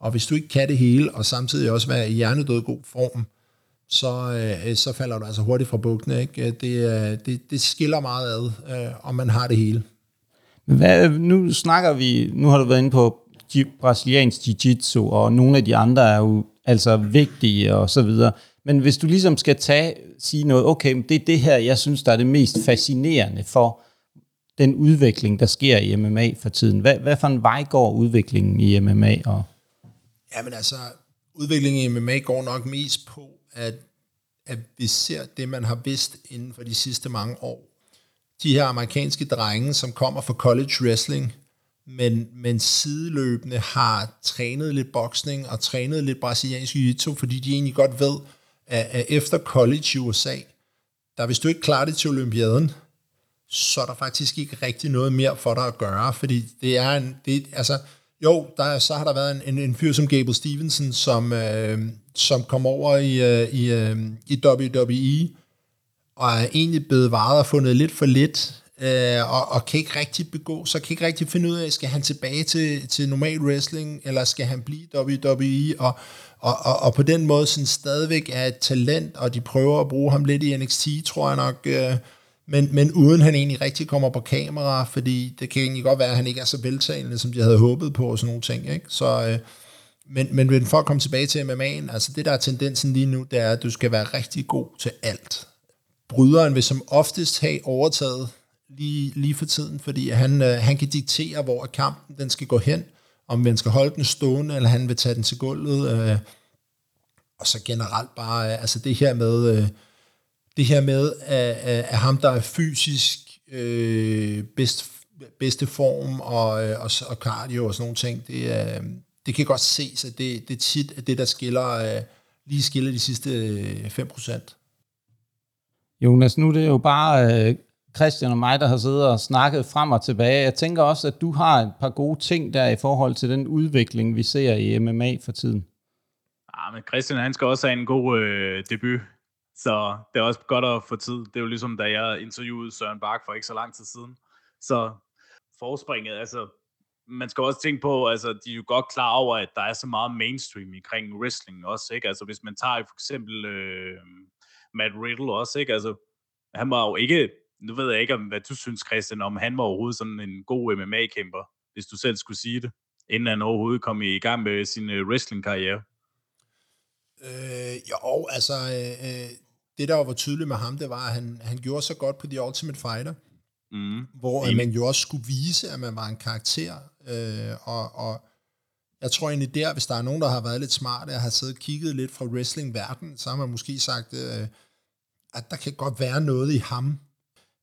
Og hvis du ikke kan det hele, og samtidig også være i hjernedød god form, så, øh, så falder du altså hurtigt fra bugten. Ikke? Det, øh, det, det skiller meget ad, øh, om man har det hele. Hvad, nu snakker vi, nu har du været inde på brasiliansk jiu-jitsu, og nogle af de andre er jo altså vigtige og så videre. Men hvis du ligesom skal tage, sige noget, okay, det er det her, jeg synes, der er det mest fascinerende for den udvikling, der sker i MMA for tiden. Hvad, hvad for en vej går udviklingen i MMA? Og Jamen altså, udviklingen i MMA går nok mest på, at, at vi ser det, man har vidst inden for de sidste mange år. De her amerikanske drenge, som kommer fra college wrestling, men, men sideløbende har trænet lidt boksning og trænet lidt brasiliansk jiu-jitsu, fordi de egentlig godt ved, at, at efter college i USA, der hvis du ikke klarer det til Olympiaden, så er der faktisk ikke rigtig noget mere for dig at gøre, fordi det er en, det, altså, jo, der, så har der været en, en, en fyr som Gable Stevenson, som, øh, som kom over i, øh, i, øh, i WWE, og er egentlig blevet varet og fundet lidt for lidt, øh, og, og kan ikke rigtig begå, så kan ikke rigtig finde ud af, skal han tilbage til, til normal wrestling, eller skal han blive WWE, og, og, og, og på den måde sådan stadigvæk er et talent, og de prøver at bruge ham lidt i NXT, tror jeg nok, øh, men, men uden han egentlig rigtig kommer på kamera, fordi det kan egentlig godt være, at han ikke er så veltalende, som de havde håbet på, og sådan nogle ting. Ikke? Så, øh, men, men for at komme tilbage til MMA'en, altså det der er tendensen lige nu, det er, at du skal være rigtig god til alt. Bryderen vil som oftest have overtaget lige, lige for tiden, fordi han, øh, han kan diktere, hvor kampen den skal gå hen, om man skal holde den stående, eller han vil tage den til gulvet. Øh, og så generelt bare, øh, altså det her med... Øh, det her med, at, at ham, der er fysisk øh, bedst, bedste form og, øh, og, og cardio og sådan nogle ting, det, øh, det kan godt ses, at det, det er tit det, der skiller, øh, lige skiller de sidste øh, 5%. Jonas, nu er det jo bare øh, Christian og mig, der har siddet og snakket frem og tilbage. Jeg tænker også, at du har et par gode ting der i forhold til den udvikling, vi ser i MMA for tiden. Ja, men Christian, han skal også have en god øh, debut. Så det er også godt at få tid. Det er jo ligesom, da jeg interviewede Søren Bak for ikke så lang tid siden. Så forspringet, altså, man skal også tænke på, altså, de er jo godt klar over, at der er så meget mainstream omkring wrestling også, ikke? Altså, hvis man tager for eksempel øh, Matt Riddle også, ikke? Altså, han var jo ikke, nu ved jeg ikke, om, hvad du synes, Christian, om han var overhovedet sådan en god MMA-kæmper, hvis du selv skulle sige det, inden han overhovedet kom i gang med sin øh, wrestling-karriere. Øh, jo, altså, øh, øh det der var tydeligt med ham, det var, at han, han gjorde så godt på The Ultimate Fighter, mm. hvor Amen. man jo også skulle vise, at man var en karakter, øh, og, og jeg tror egentlig der, hvis der er nogen, der har været lidt smarte og har siddet og kigget lidt fra wrestling-verden, så har man måske sagt, øh, at der kan godt være noget i ham.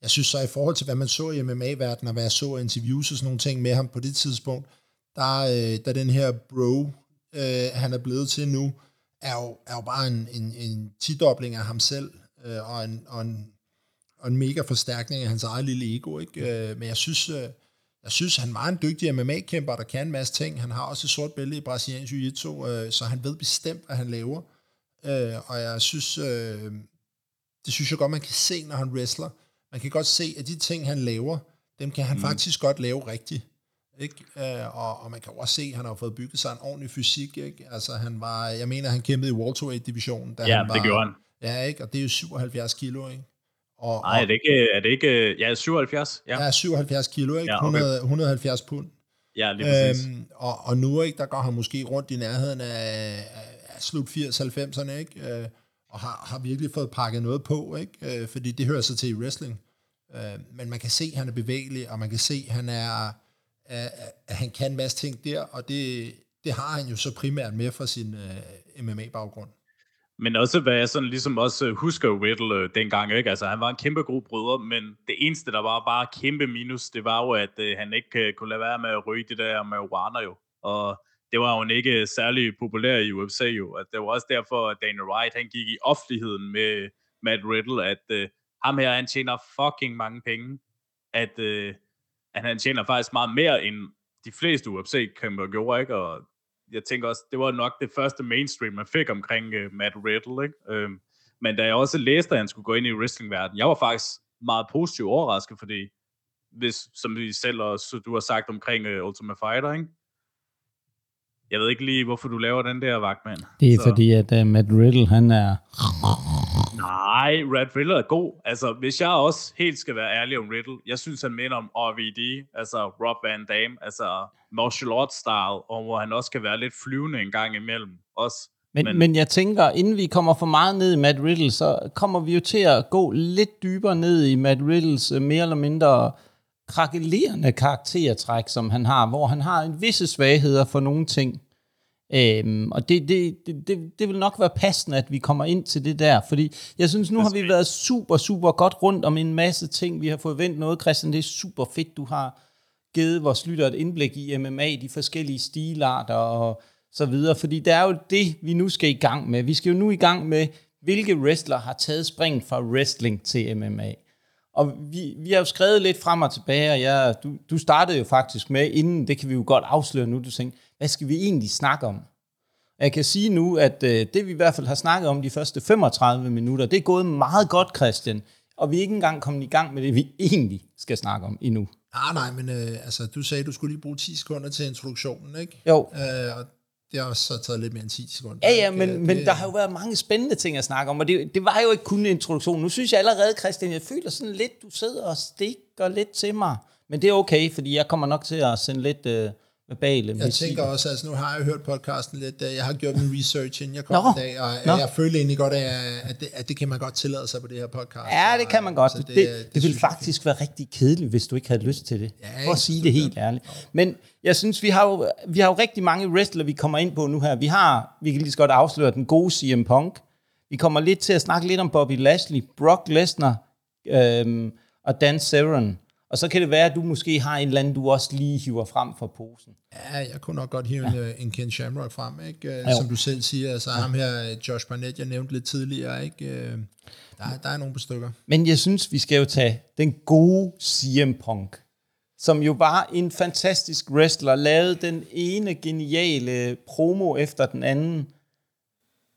Jeg synes så i forhold til, hvad man så i MMA-verdenen, og hvad jeg så i interviews og sådan nogle ting med ham på det tidspunkt, der, øh, der den her bro, øh, han er blevet til nu, er jo, er jo bare en, en, en tidobling af ham selv, øh, og, en, og, en, og en mega forstærkning af hans eget lille ego. Ikke? Øh, men jeg synes, øh, jeg synes, han var en dygtig MMA-kæmper, der kan en masse ting. Han har også et sort bælte i brasiliansk jiu-jitsu, øh, så han ved bestemt, hvad han laver. Øh, og jeg synes, øh, det synes jeg godt, man kan se, når han wrestler. Man kan godt se, at de ting, han laver, dem kan han mm. faktisk godt lave rigtigt. Ikke? Øh, og, og man kan også se, at han har fået bygget sig en ordentlig fysik. Ikke? Altså, han var, jeg mener, han kæmpede i welterweight-divisionen. Da ja, han var, det gjorde han. Ja, ikke? og det er jo 77 kilo. Ikke? Og, Nej, er det ikke, er det ikke ja, 77? Ja, ja 77 kilo, ikke? Ja, okay. 100, 170 pund. Ja, lige præcis. Øhm, og, og nu, ikke, der går han måske rundt i nærheden af, af slut 80-90'erne, ikke? Øh, og har, har virkelig fået pakket noget på, ikke? Øh, fordi det hører sig til i wrestling. Øh, men man kan se, at han er bevægelig, og man kan se, at han er at, at han kan en masse ting der, og det, det har han jo så primært med fra sin øh, MMA-baggrund. Men også hvad jeg sådan ligesom også øh, husker Whittle øh, dengang, ikke? Altså han var en kæmpe god bryder, men det eneste, der var bare kæmpe minus, det var jo, at øh, han ikke øh, kunne lade være med at ryge det der marijuana jo. Og det var jo ikke særlig populær i UFC jo. At det var også derfor, at Dana White, han gik i offentligheden med Matt Riddle, at øh, ham her, han tjener fucking mange penge. At øh, at han tjener faktisk meget mere, end de fleste UFC-kæmper gjorde, ikke? Og jeg tænker også, det var nok det første mainstream, man fik omkring uh, Matt Riddle, ikke? Um, men da jeg også læste, at han skulle gå ind i wrestlingverdenen, jeg var faktisk meget positivt overrasket, fordi hvis, som vi selv også, du har sagt omkring uh, Ultimate Fighter, ikke? Jeg ved ikke lige, hvorfor du laver den der, vagtmand. Det er så. fordi, at uh, Matt Riddle, han er Nej, Red Riddle er god. Altså, hvis jeg også helt skal være ærlig om Riddle, jeg synes, han minder om RVD, altså Rob Van Dam, altså martial arts style, og hvor han også kan være lidt flyvende en gang imellem. Også. Men, men, men jeg tænker, inden vi kommer for meget ned i Matt Riddle, så kommer vi jo til at gå lidt dybere ned i Matt Riddles uh, mere eller mindre krakelerende karaktertræk, som han har, hvor han har en visse svagheder for nogle ting. Øhm, og det, det, det, det, det vil nok være passende, at vi kommer ind til det der, fordi jeg synes, nu har vi været super, super godt rundt om en masse ting. Vi har fået vendt noget, Christian, det er super fedt, du har givet vores lytter et indblik i MMA, de forskellige stilarter og så videre, fordi det er jo det, vi nu skal i gang med. Vi skal jo nu i gang med, hvilke wrestler har taget spring fra wrestling til MMA. Og vi, vi har jo skrevet lidt frem og tilbage, og jeg, du, du startede jo faktisk med, inden, det kan vi jo godt afsløre nu, du tænkte, hvad skal vi egentlig snakke om? Jeg kan sige nu, at øh, det vi i hvert fald har snakket om de første 35 minutter, det er gået meget godt, Christian. Og vi er ikke engang kommet i gang med det, vi egentlig skal snakke om endnu. Ah, nej, men øh, altså, du sagde, at du skulle lige bruge 10 sekunder til introduktionen, ikke? Jo. Øh, og det har også taget lidt mere end 10 sekunder. Ja, ja, men, det, men der har jo været mange spændende ting at snakke om, og det, det var jo ikke kun en introduktion. Nu synes jeg allerede, Christian, jeg føler sådan lidt, du sidder og stikker lidt til mig. Men det er okay, fordi jeg kommer nok til at sende lidt... Øh, verbale Jeg tænker også, altså nu har jeg hørt podcasten lidt, jeg har gjort min research, inden jeg kom Nå. i dag, og Nå. jeg føler egentlig godt, at det, at det kan man godt tillade sig på det her podcast. Ja, det kan man godt. det, det, det, det ville faktisk være rigtig kedeligt, hvis du ikke havde lyst til det. Ja, For at sige det helt ærligt. Men jeg synes, vi har, jo, vi har jo rigtig mange wrestler, vi kommer ind på nu her. Vi har, vi kan lige så godt afsløre, den gode CM Punk. Vi kommer lidt til at snakke lidt om Bobby Lashley, Brock Lesnar øhm, og Dan Severn. Og så kan det være, at du måske har en eller anden, du også lige hiver frem fra posen. Ja, jeg kunne nok godt hive ja. en, en Ken Shamrock frem, ikke? Ja, som du selv siger. Altså ja. ham her, Josh Barnett, jeg nævnte lidt tidligere, ikke? Der, der er nogle stykker. Men jeg synes, vi skal jo tage den gode CM Punk, som jo var en fantastisk wrestler, lavede den ene geniale promo efter den anden.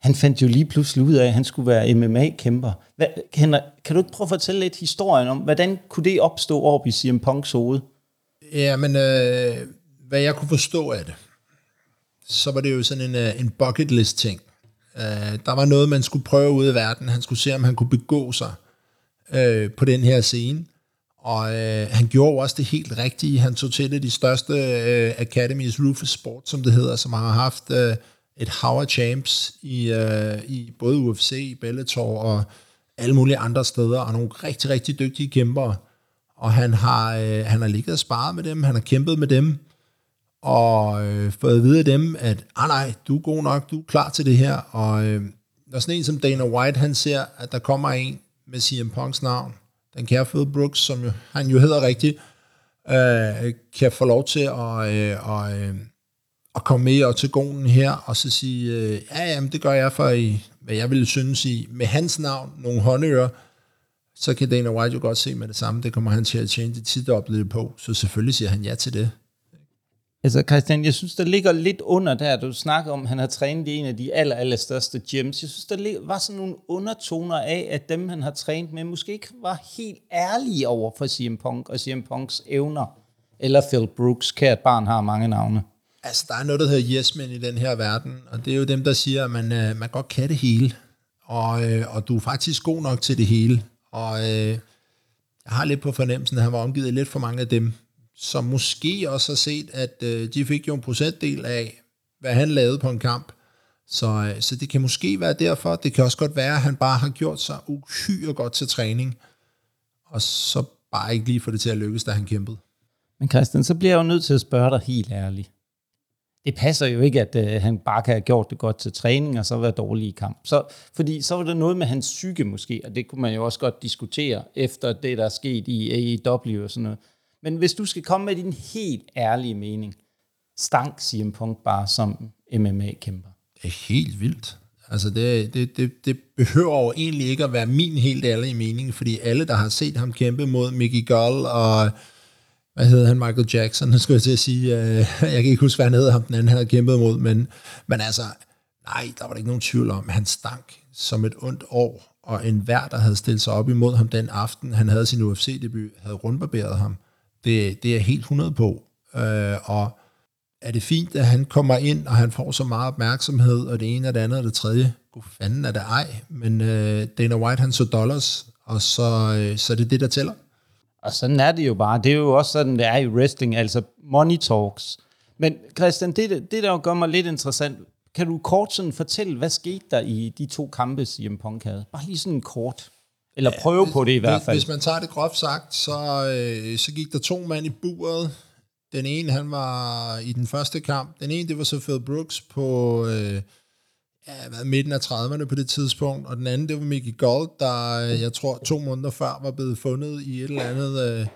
Han fandt jo lige pludselig ud af, at han skulle være MMA-kæmper. Hvad, Henrik, kan du ikke prøve at fortælle lidt historien om, hvordan kunne det opstå op i CM Punks hoved? Ja, men øh, hvad jeg kunne forstå af det, så var det jo sådan en, øh, en bucket list ting. Øh, der var noget, man skulle prøve ud i verden. Han skulle se, om han kunne begå sig øh, på den her scene. Og øh, han gjorde også det helt rigtige. Han tog til det de største øh, Academies Rufus Sport, som det hedder, som har haft Øh, et Howard Champs i, øh, i både UFC, Bellator og alle mulige andre steder, og nogle rigtig, rigtig dygtige kæmpere. Og han har, øh, han har ligget og sparet med dem, han har kæmpet med dem, og øh, fået at vide af dem, at ah, nej, du er god nok, du er klar til det her. Og øh, når sådan en som Dana White, han ser, at der kommer en med CM Punks navn, den kære Phil Brooks, som jo, han jo hedder rigtigt, øh, kan få lov til at, øh, og, øh, at komme med og til gonen her, og så sige, øh, ja, jamen, det gør jeg for, i, hvad jeg ville synes i, med hans navn, nogle håndører, så kan Dana White jo godt se med det samme, det kommer han til at tjene det tit på, så selvfølgelig siger han ja til det. Altså Christian, jeg synes, der ligger lidt under der, du snakker om, at han har trænet i en af de aller, aller største gyms. Jeg synes, der var sådan nogle undertoner af, at dem, han har trænet med, måske ikke var helt ærlige over for CM Punk og CM Punks evner. Eller Phil Brooks, kært barn har mange navne. Altså, der er noget, der hedder yes i den her verden, og det er jo dem, der siger, at man, øh, man godt kan det hele, og, øh, og du er faktisk god nok til det hele. Og øh, jeg har lidt på fornemmelsen, at han var omgivet lidt for mange af dem, som måske også har set, at øh, de fik jo en procentdel af, hvad han lavede på en kamp. Så, øh, så det kan måske være derfor. Det kan også godt være, at han bare har gjort sig uhyre godt til træning, og så bare ikke lige få det til at lykkes, da han kæmpede. Men Christian, så bliver jeg jo nødt til at spørge dig helt ærligt. Det passer jo ikke, at øh, han bare kan have gjort det godt til træning, og så være dårlig i kamp. Så, fordi så var det noget med hans psyke måske, og det kunne man jo også godt diskutere efter det, der er sket i AEW og sådan noget. Men hvis du skal komme med din helt ærlige mening, stank CM Punk bare som MMA-kæmper? Det er helt vildt. Altså det, det, det, det behøver jo egentlig ikke at være min helt ærlige mening, fordi alle, der har set ham kæmpe mod Mickey Gall og hvad hedder han, Michael Jackson, han skulle jeg til at sige, øh, jeg kan ikke huske, hvad han hedder ham, den anden han havde kæmpet mod, men, men altså, nej, der var der ikke nogen tvivl om, han stank som et ondt år, og enhver, der havde stillet sig op imod ham den aften, han havde sin UFC-debut, havde rundbarberet ham. Det, det er helt 100 på. Øh, og er det fint, at han kommer ind, og han får så meget opmærksomhed, og det ene og det andet og det tredje, god fanden er det ej, men øh, Dana White han så dollars, og så, øh, så er det det, der tæller. Og sådan er det jo bare. Det er jo også sådan, det er i wrestling, altså money talks. Men Christian, det, det der gør mig lidt interessant, kan du kort sådan fortælle, hvad skete der i de to kampe, CM Punk havde? Bare lige sådan kort. Eller prøve ja, på det i hvert fald. Hvis man tager det groft sagt, så, øh, så gik der to mand i buret. Den ene, han var i den første kamp. Den ene, det var så Phil Brooks på øh, ja, været midten af 30'erne på det tidspunkt. Og den anden, det var Mickey Gold, der øh, jeg tror to måneder før var blevet fundet i et eller andet... Øh,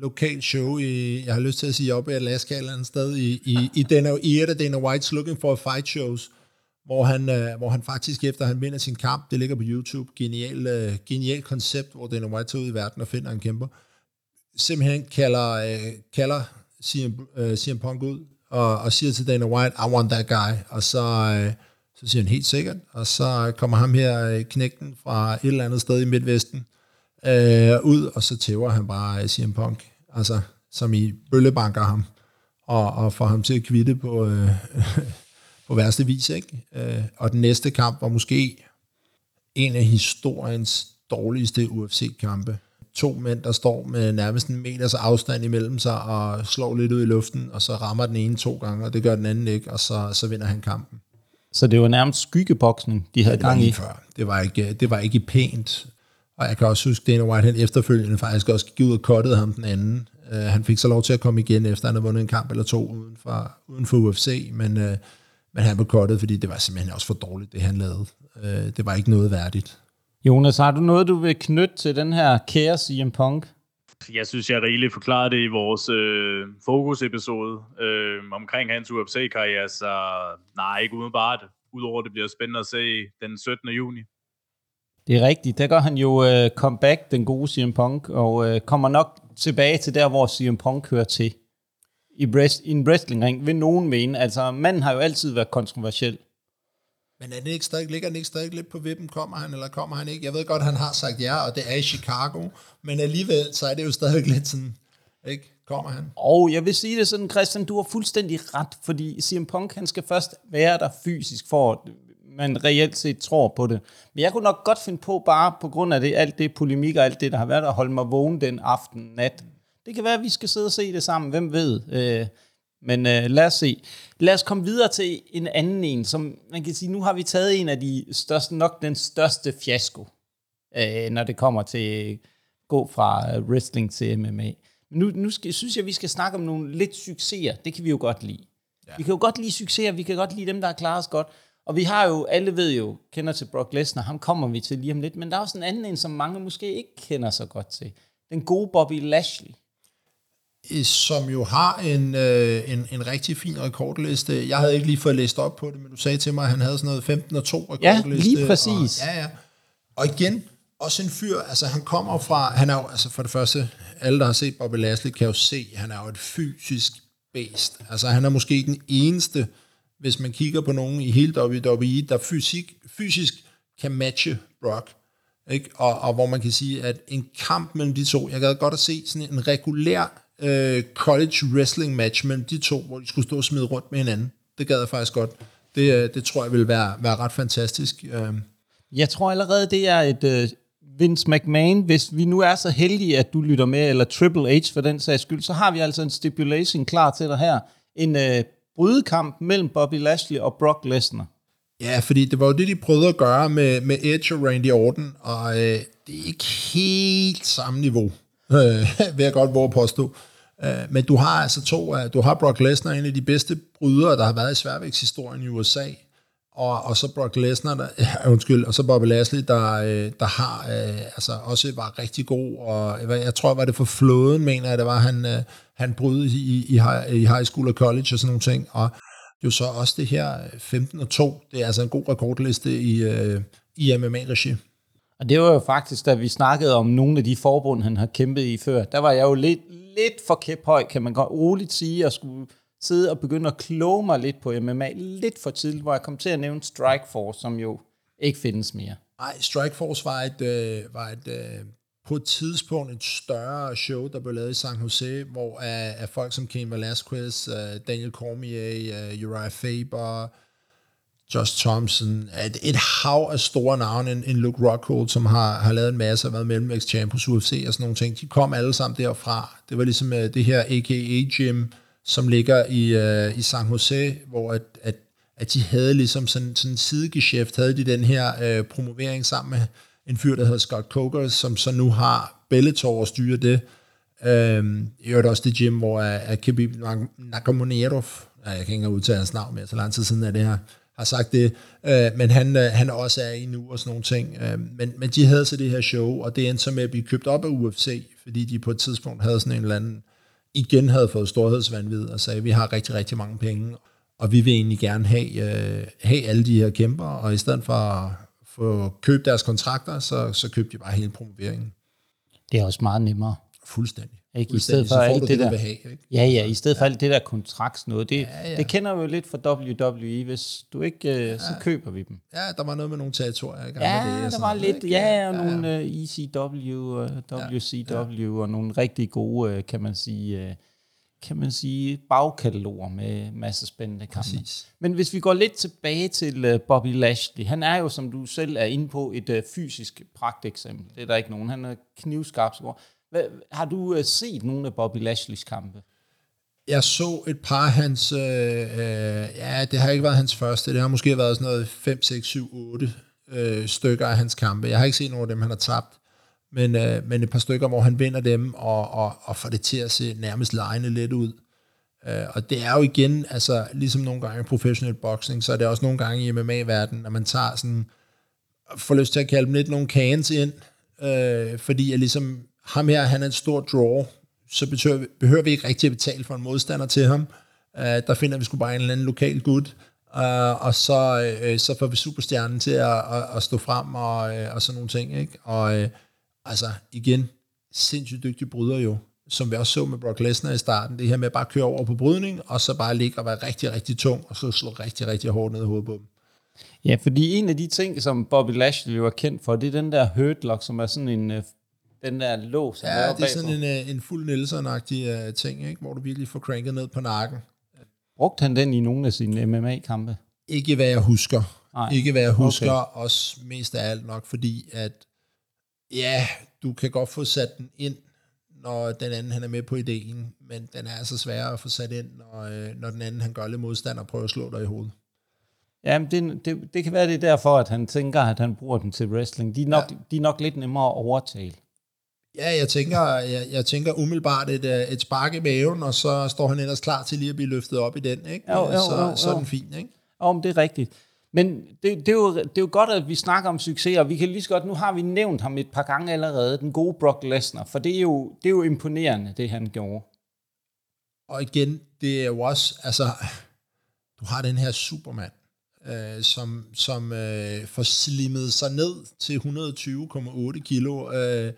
lokalt show i, jeg har lyst til at sige op i Alaska eller andet sted, i, i, i, Dana, i et af Dana White's Looking for a Fight shows, hvor han, øh, hvor han faktisk efter han vinder sin kamp, det ligger på YouTube, genial, øh, genial koncept, hvor Dana White tager ud i verden og finder en kæmper, simpelthen kalder, øh, kalder CM, øh, CM Punk ud, og, og siger til Dana White, I want that guy, og så, øh, så siger han helt sikkert, og så øh, kommer ham her øh, knægten fra et eller andet sted i Midtvesten øh, ud, og så tæver han bare øh, CM Punk, altså som i bøllebanker ham, og, og får ham til at kvitte på, øh, på værste vis. Ikke? Øh, og den næste kamp var måske en af historiens dårligste UFC-kampe. To mænd, der står med nærmest en meters afstand imellem sig og slår lidt ud i luften, og så rammer den ene to gange, og det gør den anden ikke, og så, så vinder han kampen. Så det var nærmest skyggeboksning, de havde ja, gang i? Før. Det var, ikke, det var ikke pænt. Og jeg kan også huske, Dana White han efterfølgende faktisk også gik ud og kottede ham den anden. Uh, han fik så lov til at komme igen, efter han havde vundet en kamp eller to uden for, uden for UFC, men uh, men han blev kottet, fordi det var simpelthen også for dårligt, det han lavede. Øh, det var ikke noget værdigt. Jonas, har du noget, du vil knytte til den her kære CM Punk? Jeg synes, jeg rigeligt forklarede det i vores øh, fokusepisode øh, omkring hans UFC-karriere, så nej, ikke umiddelbart. Udover det bliver spændende at se den 17. juni. Det er rigtigt. Der gør han jo øh, comeback, den gode CM Punk, og øh, kommer nok tilbage til der, hvor CM Punk hører til. I, breast, i en wrestlingring, vil nogen mene. Altså, manden har jo altid været kontroversiel. Men er det ikke stadig, ligger den ikke stadig lidt på vippen? Kommer han, eller kommer han ikke? Jeg ved godt, han har sagt ja, og det er i Chicago, men alligevel, så er det jo stadig lidt sådan, ikke? Kommer han? Og jeg vil sige det sådan, Christian, du har fuldstændig ret, fordi CM Punk, han skal først være der fysisk, for at man reelt set tror på det. Men jeg kunne nok godt finde på, bare på grund af det, alt det polemik og alt det, der har været, at holde mig vågen den aften, nat. Det kan være, at vi skal sidde og se det sammen, hvem ved. Øh, men øh, lad os se. Lad os komme videre til en anden en, som man kan sige, nu har vi taget en af de største, nok den største fiasko, øh, når det kommer til gå fra øh, wrestling til MMA. Men nu, nu skal, synes jeg, vi skal snakke om nogle lidt succeser. Det kan vi jo godt lide. Ja. Vi kan jo godt lide succeser, vi kan godt lide dem, der har klaret os godt. Og vi har jo, alle ved jo, kender til Brock Lesnar, ham kommer vi til lige om lidt, men der er også en anden en, som mange måske ikke kender så godt til. Den gode Bobby Lashley som jo har en, øh, en, en rigtig fin rekordliste. Jeg havde ikke lige fået læst op på det, men du sagde til mig, at han havde sådan noget 15 og 2 rekordliste. Ja, lige præcis. Og, ja, ja. Og igen, også en fyr, altså han kommer fra, han er jo, altså for det første, alle der har set Bobby Lashley kan jo se, han er jo et fysisk bæst. Altså han er måske den eneste, hvis man kigger på nogen i hele WWE, der fysik, fysisk kan matche Brock. Ikke? Og, og hvor man kan sige, at en kamp mellem de to, jeg gad godt at se sådan en regulær øh, college wrestling match mellem de to, hvor de skulle stå og smide rundt med hinanden. Det gad jeg faktisk godt. Det, øh, det tror jeg vil være, være ret fantastisk. Øh. Jeg tror allerede, det er et uh, Vince McMahon. Hvis vi nu er så heldige, at du lytter med, eller Triple H for den sags skyld, så har vi altså en stipulation klar til dig her. En uh, brydekamp mellem Bobby Lashley og Brock Lesnar. Ja, fordi det var jo det, de prøvede at gøre med, med Edge og Randy Orton, og øh, det er ikke helt samme niveau, øh, vil jeg godt våge påstå. Øh, men du har altså to, du har Brock Lesnar, en af de bedste brydere, der har været i sværvægtshistorien i USA, og, og så Brock Lesnar, der, ja, undskyld, og så Bobby Lashley, der, øh, der har øh, altså også var rigtig god, og jeg tror, var det for flåden, mener jeg, det var, han, øh, han brød i, i, high, i high school og college og sådan nogle ting, og jo så også det her øh, 15 og 2, det er altså en god rekordliste i, øh, i MMA-regi. Og det var jo faktisk, da vi snakkede om nogle af de forbund, han har kæmpet i før, der var jeg jo lidt, lidt for kæphøj, kan man godt roligt sige, at skulle sidde og begynde at kloge mig lidt på MMA lidt for tidligt, hvor jeg kom til at nævne Strikeforce, som jo ikke findes mere. Nej, Strikeforce var et, øh, var et øh, på et tidspunkt et større show, der blev lavet i San Jose, hvor af, af folk som Ken Velasquez, øh, Daniel Cormier, øh, Uriah Faber, Josh Thompson, et, et hav af store navne, en, en Luke Rockhold, som har, har lavet en masse, og været mellemvægtschamp hos UFC og sådan nogle ting, de kom alle sammen derfra. Det var ligesom uh, det her AKA Gym, som ligger i, uh, i San Jose, hvor at, at, at de havde ligesom sådan, sådan en sidegeschæft, havde de den her uh, promovering sammen med en fyr, der hedder Scott Coker, som så nu har Bellator og styre det. Øhm, I øvrigt også det gym, hvor uh, Khabib Nakamonerov, jeg kan ikke engang udtale hans navn mere, så lang tid siden er det her, har sagt det, øh, men han, øh, han også er i nu og sådan nogle ting. Øh, men, men de havde så det her show, og det endte så med at blive købt op af UFC, fordi de på et tidspunkt havde sådan en eller anden, igen havde fået storhedsvandvid og sagde, vi har rigtig, rigtig mange penge, og vi vil egentlig gerne have, øh, have alle de her kæmper, og i stedet for at få købt deres kontrakter, så, så købte de bare hele promoveringen. Det er også meget nemmere. Fuldstændig. Ikke? I stedet for alt det, det der, have, ikke? Ja, ja, i stedet for alt det der kontrakt noget. Det, Ja, ja. det kender vi jo lidt fra WWE. Hvis du ikke, øh, så køber vi dem. Ja, der var noget med nogle territorier. Ikke? Ja, med det, der sådan var lidt, ikke? ja, og nogle uh, ECW og WCW og nogle rigtig gode, øh, kan man sige, øh, kan man sige, bagkataloger med masse spændende kampe. Præcis. Men hvis vi går lidt tilbage til uh, Bobby Lashley, han er jo, som du selv er inde på, et uh, fysisk pragteksempel. Det er der ikke nogen. Han er knivskarp. Hvad, har du øh, set nogle af Bobby Lashleys kampe? Jeg så et par af hans, øh, øh, ja, det har ikke været hans første, det har måske været sådan noget 5, 6, 7, 8 øh, stykker af hans kampe. Jeg har ikke set nogen af dem, han har tabt, men, øh, men et par stykker, hvor han vinder dem og, og, og får det til at se nærmest lejende lidt ud. Øh, og det er jo igen, altså ligesom nogle gange i professionel boxing, så er det også nogle gange i MMA-verdenen, når man tager sådan, får lyst til at kalde dem lidt nogle cans ind, øh, fordi jeg ligesom, ham her, han er en stor draw, så behøver, behøver vi ikke rigtig at betale for en modstander til ham. Uh, der finder vi sgu bare en eller anden lokal gut, uh, og så, uh, så får vi superstjernen til at, at, at stå frem og, uh, og sådan nogle ting. Ikke? Og uh, altså igen, sindssygt dygtig bryder jo, som vi også så med Brock Lesnar i starten, det her med at bare køre over på brydning, og så bare ligge og være rigtig, rigtig tung, og så slå rigtig, rigtig hårdt ned i hovedet på dem. Ja, fordi en af de ting, som Bobby Lashley var kendt for, det er den der hurtlock, som er sådan en, den der lås. Ja, det er sådan en, øh, en fuld Nelson-agtig uh, ting, ikke? hvor du virkelig får cranket ned på nakken. Brugte han den i nogle af sine MMA-kampe? Ikke hvad jeg husker. Nej. Ikke hvad jeg husker, okay. også mest af alt nok, fordi at ja, du kan godt få sat den ind, når den anden han er med på ideen, men den er altså sværere at få sat ind, når, når den anden han gør lidt modstand og prøver at slå dig i hovedet. Ja, det, det, det kan være, det er derfor, at han tænker, at han bruger den til wrestling. De er nok, ja. de er nok lidt nemmere at overtale. Ja, jeg tænker, jeg, jeg tænker umiddelbart et, øh, et spark i maven, og så står han ellers klar til lige at blive løftet op i den, ikke? Jo, jo, så, jo, jo. så er den fin, ikke? Jo, men det er rigtigt. Men det, det, er jo, det er jo godt, at vi snakker om succes, og vi kan lige så godt, nu har vi nævnt ham et par gange allerede, den gode Brock Lesnar, for det er jo, det er jo imponerende, det han gjorde. Og igen, det er jo også, altså, du har den her Superman, øh, som, som øh, får slimmet sig ned til 120,8 kilo, øh,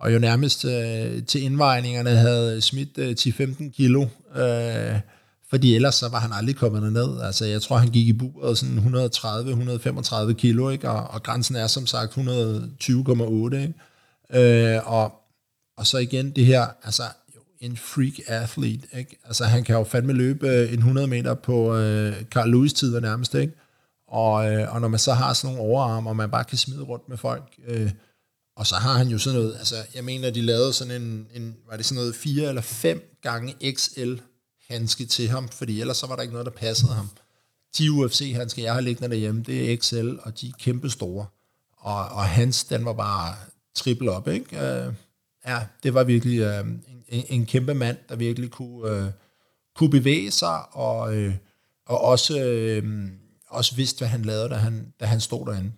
og jo nærmest øh, til indvejningerne havde smidt øh, 10-15 kilo, øh, fordi ellers så var han aldrig kommet ned. Altså jeg tror, han gik i buret sådan 130-135 kilo, ikke? Og, og grænsen er som sagt 120,8. Ikke? Øh, og, og så igen det her, altså jo, en freak athlete, ikke? Altså han kan jo fandme løbe øh, en 100 meter på øh, Carl Lewis tider nærmest, ikke? Og, øh, og når man så har sådan nogle overarm, og man bare kan smide rundt med folk, øh, og så har han jo sådan noget, altså jeg mener, de lavede sådan en, en var det sådan noget 4 eller 5 gange XL handske til ham, fordi ellers så var der ikke noget, der passede ham. De UFC-handsker, jeg har liggende derhjemme, det er XL, og de er kæmpe store. Og, og hans, den var bare triple op, ikke? Uh, ja, det var virkelig uh, en, en kæmpe mand, der virkelig kunne, uh, kunne bevæge sig, og, uh, og også, uh, også vidste, hvad han lavede, da han, da han stod derinde.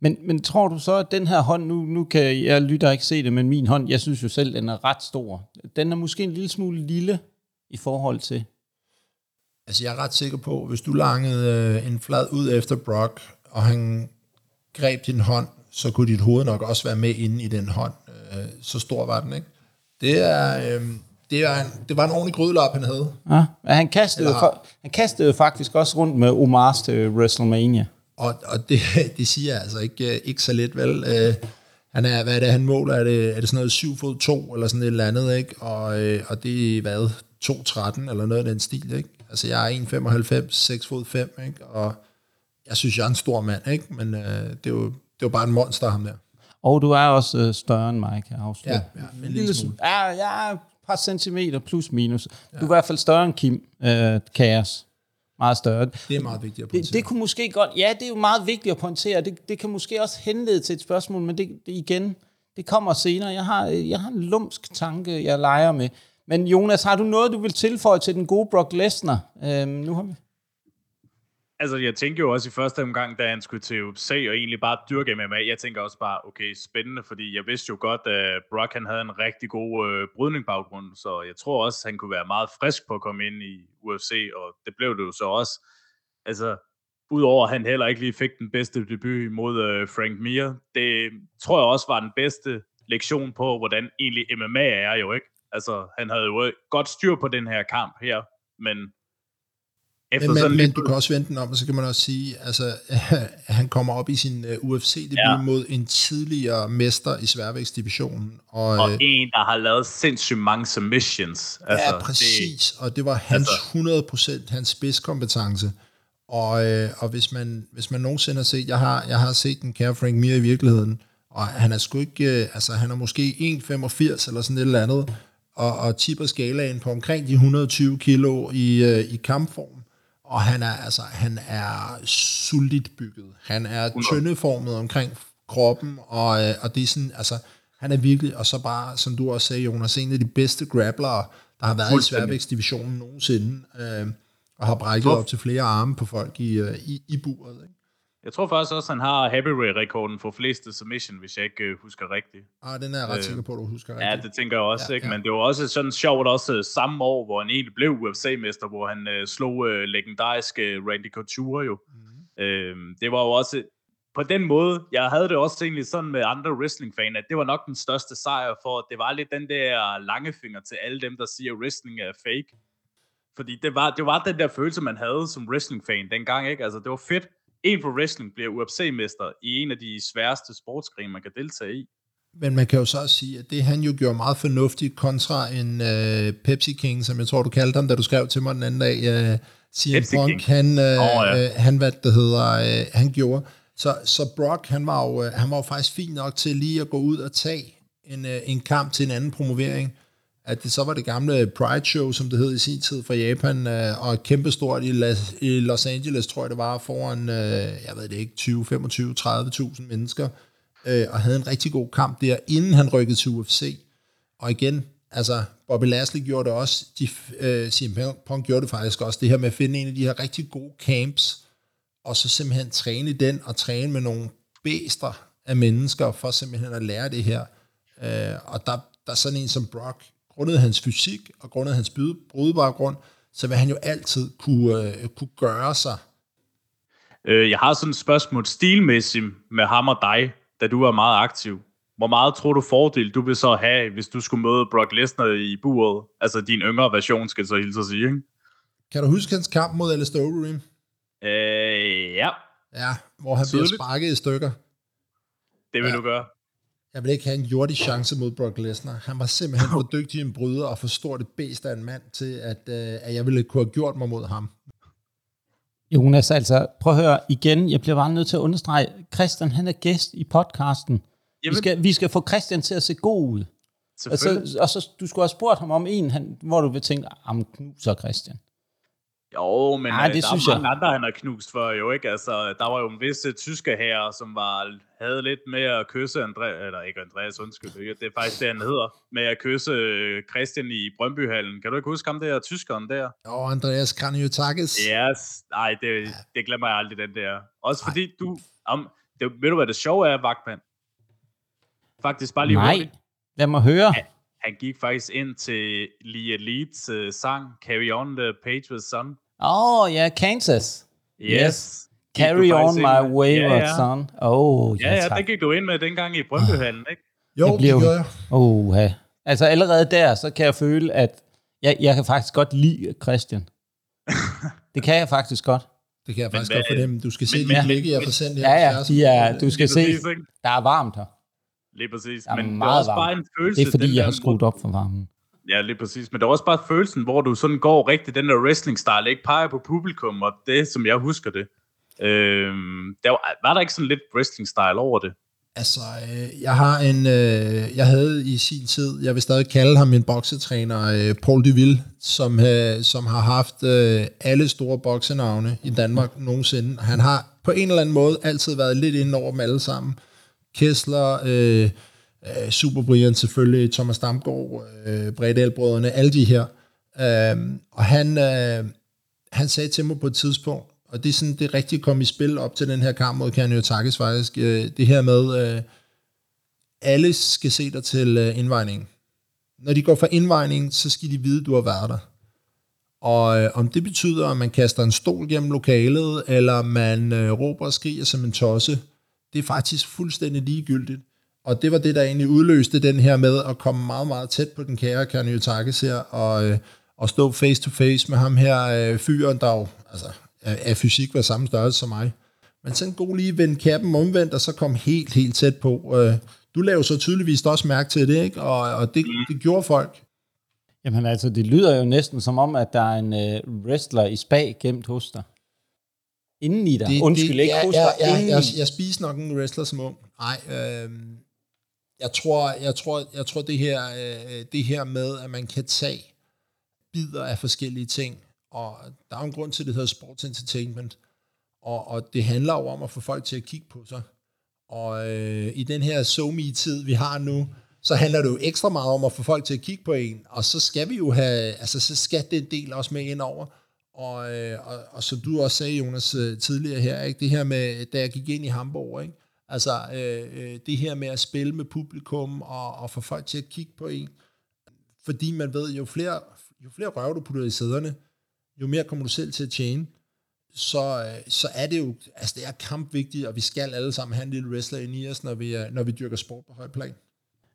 Men, men tror du så, at den her hånd, nu, nu kan jeg lytter ikke se det, men min hånd, jeg synes jo selv, den er ret stor. Den er måske en lille smule lille i forhold til? Altså jeg er ret sikker på, hvis du langede øh, en flad ud efter Brock, og han greb din hånd, så kunne dit hoved nok også være med inde i den hånd. Øh, så stor var den, ikke? Det er... Øh, det, er en, det var en ordentlig grydelap, han havde. Ja, han kastede, for, han kastede faktisk også rundt med Omars til WrestleMania. Og, og det, det siger jeg altså ikke, ikke så lidt, vel? Øh, han er, hvad er det, han måler? Er det, er det sådan noget 7 fod 2, eller sådan et eller andet, ikke? Og, øh, og det er, hvad, 2,13 eller noget af den stil, ikke? Altså, jeg er 1,95, 6 fod 5, ikke? Og jeg synes, jeg er en stor mand, ikke? Men øh, det, er jo, det er jo bare en monster, ham der. Og du er også øh, større end mig, kan jeg afsløre. Ja, ja, en lille smule. Ja, jeg er et par centimeter plus minus. Ja. Du er i hvert fald større end Kim øh, Kaos. Meget større. Det er meget vigtigt at pointere. Det, det kunne måske godt, ja, det er jo meget vigtigt at pointere. Det, det kan måske også henlede til et spørgsmål, men det, det igen, det kommer senere. Jeg har, jeg har en lumsk tanke, jeg leger med. Men Jonas, har du noget, du vil tilføje til den gode Brock Lesnar? Øhm, nu har vi... Altså, jeg tænker jo også i første omgang, da han skulle til UFC og egentlig bare dyrke MMA, jeg tænker også bare, okay, spændende, fordi jeg vidste jo godt, at øh, Brock han havde en rigtig god øh, brydningbaggrund, så jeg tror også, han kunne være meget frisk på at komme ind i UFC, og det blev det jo så også. Altså, udover at han heller ikke lige fik den bedste debut mod øh, Frank Mir, det tror jeg også var den bedste lektion på, hvordan egentlig MMA er jo, ikke? Altså, han havde jo øh, godt styr på den her kamp her, men efter men, men, men du kan også vente den om, og så kan man også sige, altså, han kommer op i sin øh, UFC-debut ja. mod en tidligere mester i sværvægtsdivisionen. Og, og øh, en, der har lavet sindssygt mange submissions. Altså, ja, præcis, det, og det var hans altså, 100% hans spidskompetence. Og, øh, og hvis, man, hvis man nogensinde har set, jeg har, jeg har set den kære Frank Mir i virkeligheden, og han er sgu ikke, øh, altså han er måske 1,85 eller sådan et eller andet, og, og tipper skalaen på omkring de 120 kilo i, øh, i kampform. Og han er altså han er sultigt bygget. Han er tyndeformet omkring kroppen, og, øh, og det er sådan, altså, han er virkelig, og så bare, som du også sagde, Jonas, en af de bedste grapplere, der har været i sværvægtsdivisionen nogensinde, øh, og har brækket op til flere arme på folk i, øh, i, i buret. Ikke? Jeg tror faktisk også, han har heavyweight-rekorden for fleste submission, hvis jeg ikke øh, husker rigtigt. Ah, den er jeg ret øh, sikker på, at du husker rigtigt. Ja, det tænker jeg også, ja, ikke? Ja. men det var også sådan sjovt også øh, samme år, hvor han egentlig blev UFC-mester, hvor han øh, slog øh, legendariske Randy Couture jo. Mm. Øh, det var jo også, på den måde, jeg havde det også egentlig sådan med andre wrestling-fan, at det var nok den største sejr for, at det var lidt den der lange finger til alle dem, der siger, at wrestling er fake. Fordi det var, det var den der følelse, man havde som wrestling-fan dengang, ikke? Altså, det var fedt, en for wrestling bliver UFC-mester i en af de sværeste sportsgrene, man kan deltage i. Men man kan jo så også sige, at det han jo gjorde meget fornuftigt kontra en uh, Pepsi King, som jeg tror, du kaldte ham, da du skrev til mig den anden dag. Uh, CM Punk, King. han, uh, oh, ja. uh, han, hvad det hedder, uh, han gjorde. Så, så Brock, han var, jo, han var jo faktisk fint nok til lige at gå ud og tage en, uh, en kamp til en anden promovering at det så var det gamle Pride Show, som det hed i sin tid fra Japan, øh, og kæmpestort i, Las, i Los Angeles, tror jeg det var, foran, øh, jeg ved det ikke, 20, 25, 30.000 mennesker, øh, og havde en rigtig god kamp der, inden han rykkede til UFC. Og igen, altså, Bobby Lashley gjorde det også, de, øh, CM Punk gjorde det faktisk også, det her med at finde en af de her rigtig gode camps, og så simpelthen træne i den, og træne med nogle bæster af mennesker, for simpelthen at lære det her. Øh, og der, der er sådan en som Brock, grundet hans fysik og grundet hans brydbare grund, så vil han jo altid kunne, øh, kunne gøre sig. Øh, jeg har sådan et spørgsmål stilmæssigt med ham og dig, da du er meget aktiv. Hvor meget tror du fordel, du vil så have, hvis du skulle møde Brock Lesnar i buret? Altså din yngre version, skal så hilse at sige, ikke? Kan du huske hans kamp mod Alistair Overeem? Øh, ja. Ja, hvor han Tydeligt. bliver sparket i stykker. Det vil ja. du gøre. Jeg vil ikke have en jordig chance mod Brock Lesnar. Han var simpelthen for dygtig en bryder og for stort et bedst af en mand til, at, øh, at jeg ville kunne have gjort mig mod ham. Jonas, altså prøv at høre igen. Jeg bliver bare nødt til at understrege, Christian han er gæst i podcasten. Jamen. Vi, skal, vi skal få Christian til at se god ud. Og så, og så, du skulle have spurgt ham om en, han, hvor du vil tænke, am knuser Christian. Jo, men Ej, det der synes er mange jeg. andre, han har knust for jo, ikke? Altså, der var jo en vis uh, tyske her, som var, havde lidt med at kysse Andreas, eller ikke Andreas, undskyld, det er faktisk det, han hedder, med at kysse øh, Christian i Brøndbyhallen. Kan du ikke huske ham der, tyskeren der? Jo, Andreas Kranjotakis. Yes, nej, det, det glemmer jeg aldrig, den der. Også fordi Ej. du, um, det, ved du hvad det sjove er, Vagtmand? Faktisk bare lige Nej, hurtigt. lad mig høre. Ja, han gik faktisk ind til Lee Elites uh, sang Carry On the Patriots Son. Åh, oh, ja, yeah, Kansas. Yes. yes. Carry on my wayward ja, ja. son. Oh, ja, ja, ja det gik du ind med dengang i Brøndbyhallen, ikke? Jo, det, blev, det jeg. Oh, ja. Altså allerede der, så kan jeg føle, at jeg, jeg kan faktisk godt lide Christian. det kan jeg faktisk godt. Det kan jeg faktisk men, godt fornemme. Du skal se men, de blikke, jeg har sendt her. Ja, ja, de er, du skal se, der er varmt her. Lige præcis. Der er men meget det er også varmt. bare en følelse. Det er fordi, jeg har skruet op for varmen. Ja, lige præcis. Men der er også bare følelsen, hvor du sådan går rigtig den der wrestling-style, ikke peger på publikum, og det, som jeg husker det. Øh, der var, var der ikke sådan lidt wrestling-style over det? Altså, øh, jeg har en, øh, jeg havde i sin tid, jeg vil stadig kalde ham min boksetræner, øh, Paul Deville, som, øh, som har haft øh, alle store boksenavne i Danmark nogensinde. Han har på en eller anden måde altid været lidt inde over dem alle sammen. Kessler, øh, øh, Super Brian selvfølgelig, Thomas Damgaard, øh, Bredal-brødrene, alle de her. Øh, og han, øh, han sagde til mig på et tidspunkt, og det er sådan, det rigtigt kom i spil op til den her kamp mod Kanye Takis faktisk, øh, det her med, øh, alle skal se dig til øh, indvejningen. Når de går for indvejningen, så skal de vide, du har været der. Og øh, om det betyder, at man kaster en stol gennem lokalet, eller man øh, råber og skriger som en tosse, det er faktisk fuldstændig ligegyldigt. Og det var det, der egentlig udløste den her med at komme meget, meget tæt på den kære Kanyotakis her, og, øh, og stå face to face med ham her øh, fyren, der jo, altså, af fysik var samme størrelse som mig. Men sådan god lige vende kæppen omvendt, og så kom helt, helt tæt på. Øh, du lavede så tydeligvis også mærke til det, ikke? Og, og det, det gjorde folk. Jamen altså, det lyder jo næsten som om, at der er en uh, wrestler i spag gemt hos dig. Inden i dig. Det, Undskyld, det, ikke ja, hos dig. Ja, jeg, jeg, jeg spiste nok en wrestler som ung. Nej, øh, jeg tror, jeg tror, jeg tror det her, øh, det her med, at man kan tage bidder af forskellige ting, og der er en grund til, at det hedder sports entertainment, og, og det handler jo om at få folk til at kigge på sig. Og øh, i den her so tid vi har nu, så handler det jo ekstra meget om at få folk til at kigge på en, og så skal vi jo have, altså så skal den del også med ind over. Og, øh, og, og som du også sagde, Jonas, øh, tidligere her, ikke? det her med, da jeg gik ind i Hamburg, ikke? Altså øh, øh, det her med at spille med publikum og, og få folk til at kigge på en, fordi man ved, jo flere, jo flere røv du putter i sæderne, jo mere kommer du selv til at tjene, så, øh, så er det jo, altså det er kampvigtigt, og vi skal alle sammen have en lille wrestler ind i os, når vi, øh, når vi dyrker sport på høj plan.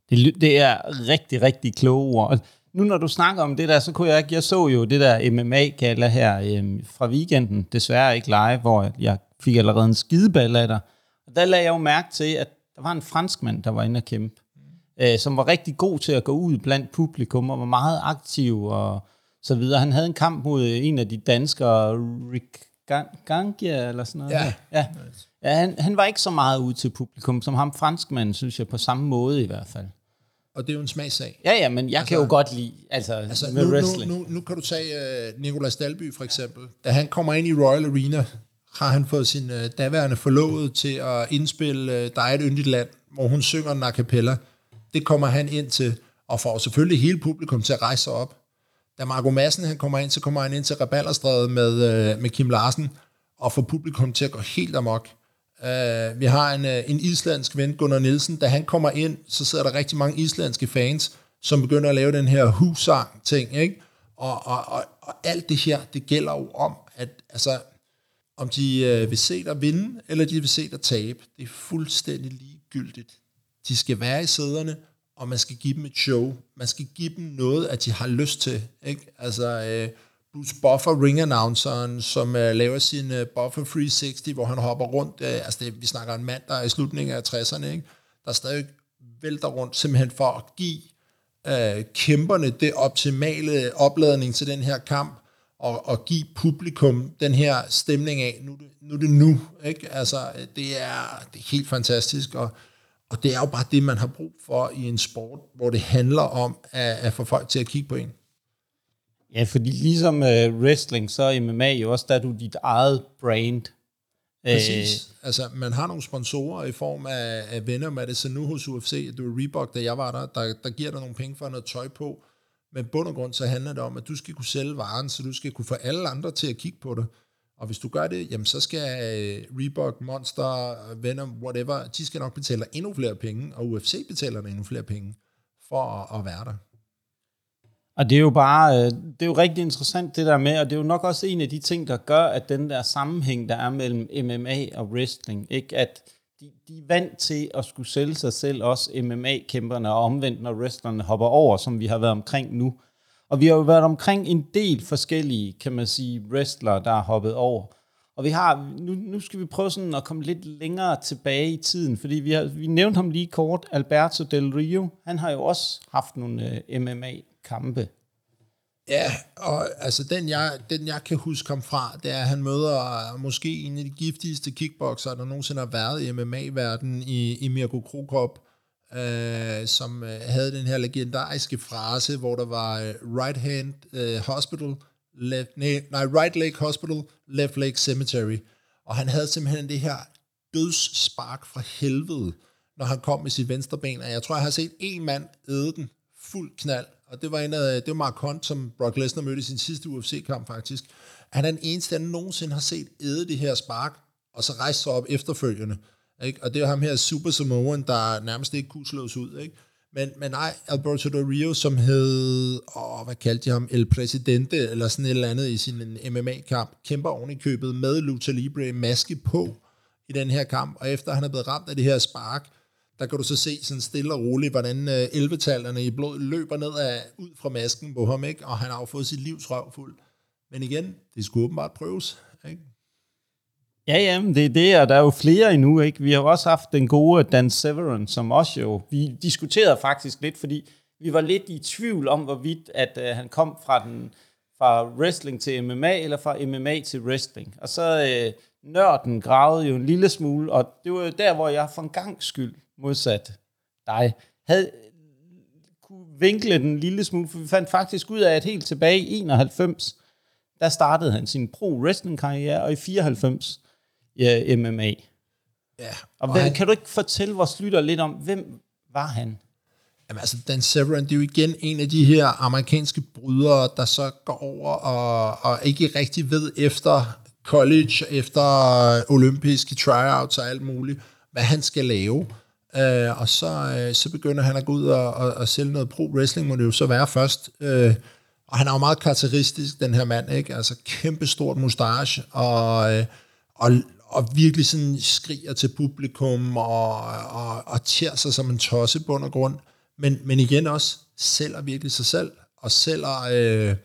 Det, det er rigtig, rigtig kloge ord. Nu når du snakker om det der, så kunne jeg ikke, jeg så jo det der MMA-gala her øhm, fra weekenden, desværre ikke live, hvor jeg fik allerede en skideball af dig. Og der lagde jeg jo mærke til, at der var en franskmand, der var inde og kæmpe, mm. øh, som var rigtig god til at gå ud blandt publikum, og var meget aktiv og så videre. Han havde en kamp mod en af de danskere, Rick Gangia eller sådan noget. Ja. ja. ja han, han var ikke så meget ud til publikum, som ham franskmanden, synes jeg, på samme måde i hvert fald. Og det er jo en smagssag. Ja, ja, men jeg altså, kan jo godt lide altså, altså med nu, wrestling. Nu, nu, nu kan du tage uh, Nicolas Dalby for eksempel. Da han kommer ind i Royal Arena, har han fået sin øh, daværende forlovede til at indspille øh, Der er et yndigt land, hvor hun synger en a cappella. Det kommer han ind til, og får selvfølgelig hele publikum til at rejse sig op. Da Marco Madsen han kommer ind, så kommer han ind til Reballerstrædet med, øh, med Kim Larsen, og får publikum til at gå helt amok. Øh, vi har en, øh, en islandsk ven, Gunnar Nielsen. Da han kommer ind, så sidder der rigtig mange islandske fans, som begynder at lave den her husang-ting, ikke? Og, og, og, og alt det her, det gælder jo om, at altså, om de øh, vil se dig vinde, eller de vil se dig tabe, det er fuldstændig ligegyldigt. De skal være i sæderne, og man skal give dem et show. Man skal give dem noget, at de har lyst til. Ikke? Altså, øh, Bruce Buffer, ring-announceren, som øh, laver sin øh, Buffer 360, hvor han hopper rundt. Øh, altså det, vi snakker en mand, der er i slutningen af 60'erne, ikke? der stadig vælter rundt, simpelthen for at give øh, kæmperne det optimale opladning til den her kamp, og, og give publikum den her stemning af, nu, nu er det nu. Ikke? Altså, det er, det er helt fantastisk, og, og det er jo bare det, man har brug for i en sport, hvor det handler om at, at få folk til at kigge på en. Ja, fordi ligesom uh, wrestling, så er MMA jo også, der er du dit eget brand. Præcis. Øh, altså, man har nogle sponsorer i form af, af venner med det, så nu hos UFC, det var Reebok, da jeg var der, der, der giver dig nogle penge for noget tøj på, men bund og grund så handler det om, at du skal kunne sælge varen, så du skal kunne få alle andre til at kigge på det. Og hvis du gør det, jamen så skal øh, Reebok, Monster, Venom, whatever, de skal nok betale endnu flere penge, og UFC betaler endnu flere penge for at, at være der. Og det er jo bare, øh, det er jo rigtig interessant det der med, og det er jo nok også en af de ting, der gør, at den der sammenhæng, der er mellem MMA og wrestling, ikke? at de, de er vant til at skulle sælge sig selv, også MMA-kæmperne, og omvendt, når wrestlerne hopper over, som vi har været omkring nu. Og vi har jo været omkring en del forskellige, kan man sige, wrestlere, der har hoppet over. Og vi har, nu, nu skal vi prøve sådan at komme lidt længere tilbage i tiden, fordi vi, har, vi nævnte ham lige kort, Alberto Del Rio, han har jo også haft nogle øh, MMA kampe. Ja, og altså den jeg, den jeg kan huske kom fra, det er, at han møder øh, måske en af de giftigste kickboxere, der nogensinde har været i MMA-verdenen i, i Mirko Krokop, øh, som øh, havde den her legendariske frase, hvor der var øh, right hand øh, hospital, left, nej, nej, right leg hospital, left leg cemetery. Og han havde simpelthen det her dødsspark fra helvede, når han kom med sit venstre ben. Og jeg tror, jeg har set en mand æde den fuld knald og det var, en af, det var Mark Hunt, som Brock Lesnar mødte i sin sidste UFC-kamp faktisk. Han er den eneste, han nogensinde har set æde det her spark, og så rejse sig op efterfølgende. Ikke? Og det er ham her Super Samoan, der nærmest ikke kunne slås ud. Ikke? Men, men nej, Alberto Del Rio, som hed, åh, hvad kaldte de ham, El Presidente, eller sådan et eller andet i sin MMA-kamp, kæmper oven i købet med Lucha Libre maske på i den her kamp, og efter han er blevet ramt af det her spark, der kan du så se sådan stille og roligt, hvordan øh, 11 i blod løber ned af, ud fra masken på ham, ikke? og han har jo fået sit livs røv fuld. Men igen, det skulle åbenbart prøves. Ikke? Ja, ja, men det er det, og der er jo flere endnu. Ikke? Vi har også haft den gode Dan Severin, som også jo, vi diskuterede faktisk lidt, fordi vi var lidt i tvivl om, hvorvidt at øh, han kom fra den fra wrestling til MMA, eller fra MMA til wrestling. Og så Øh, nørden gravede jo en lille smule, og det var jo der, hvor jeg for en gang skyld modsat dig, havde kunne vinkle den lille smule, for vi fandt faktisk ud af, at helt tilbage i 91, der startede han sin pro-wrestling-karriere, og i 94 ja, MMA. Ja, og, og han, kan du ikke fortælle vores lytter lidt om, hvem var han? Jamen altså, Dan Severn, det er jo igen en af de her amerikanske brydere, der så går over og, og ikke rigtig ved efter college, efter øh, olympiske tryouts og alt muligt, hvad han skal lave. Øh, og så, øh, så begynder han at gå ud og, og, og sælge noget pro-wrestling, må det jo så være først. Øh, og han er jo meget karakteristisk, den her mand, ikke? Altså kæmpe stort mustache, og, øh, og, og virkelig sådan skriger til publikum, og, og, og tærer sig som en tosse bund og grund. Men, men igen også, sælger virkelig sig selv, og sælger, øh,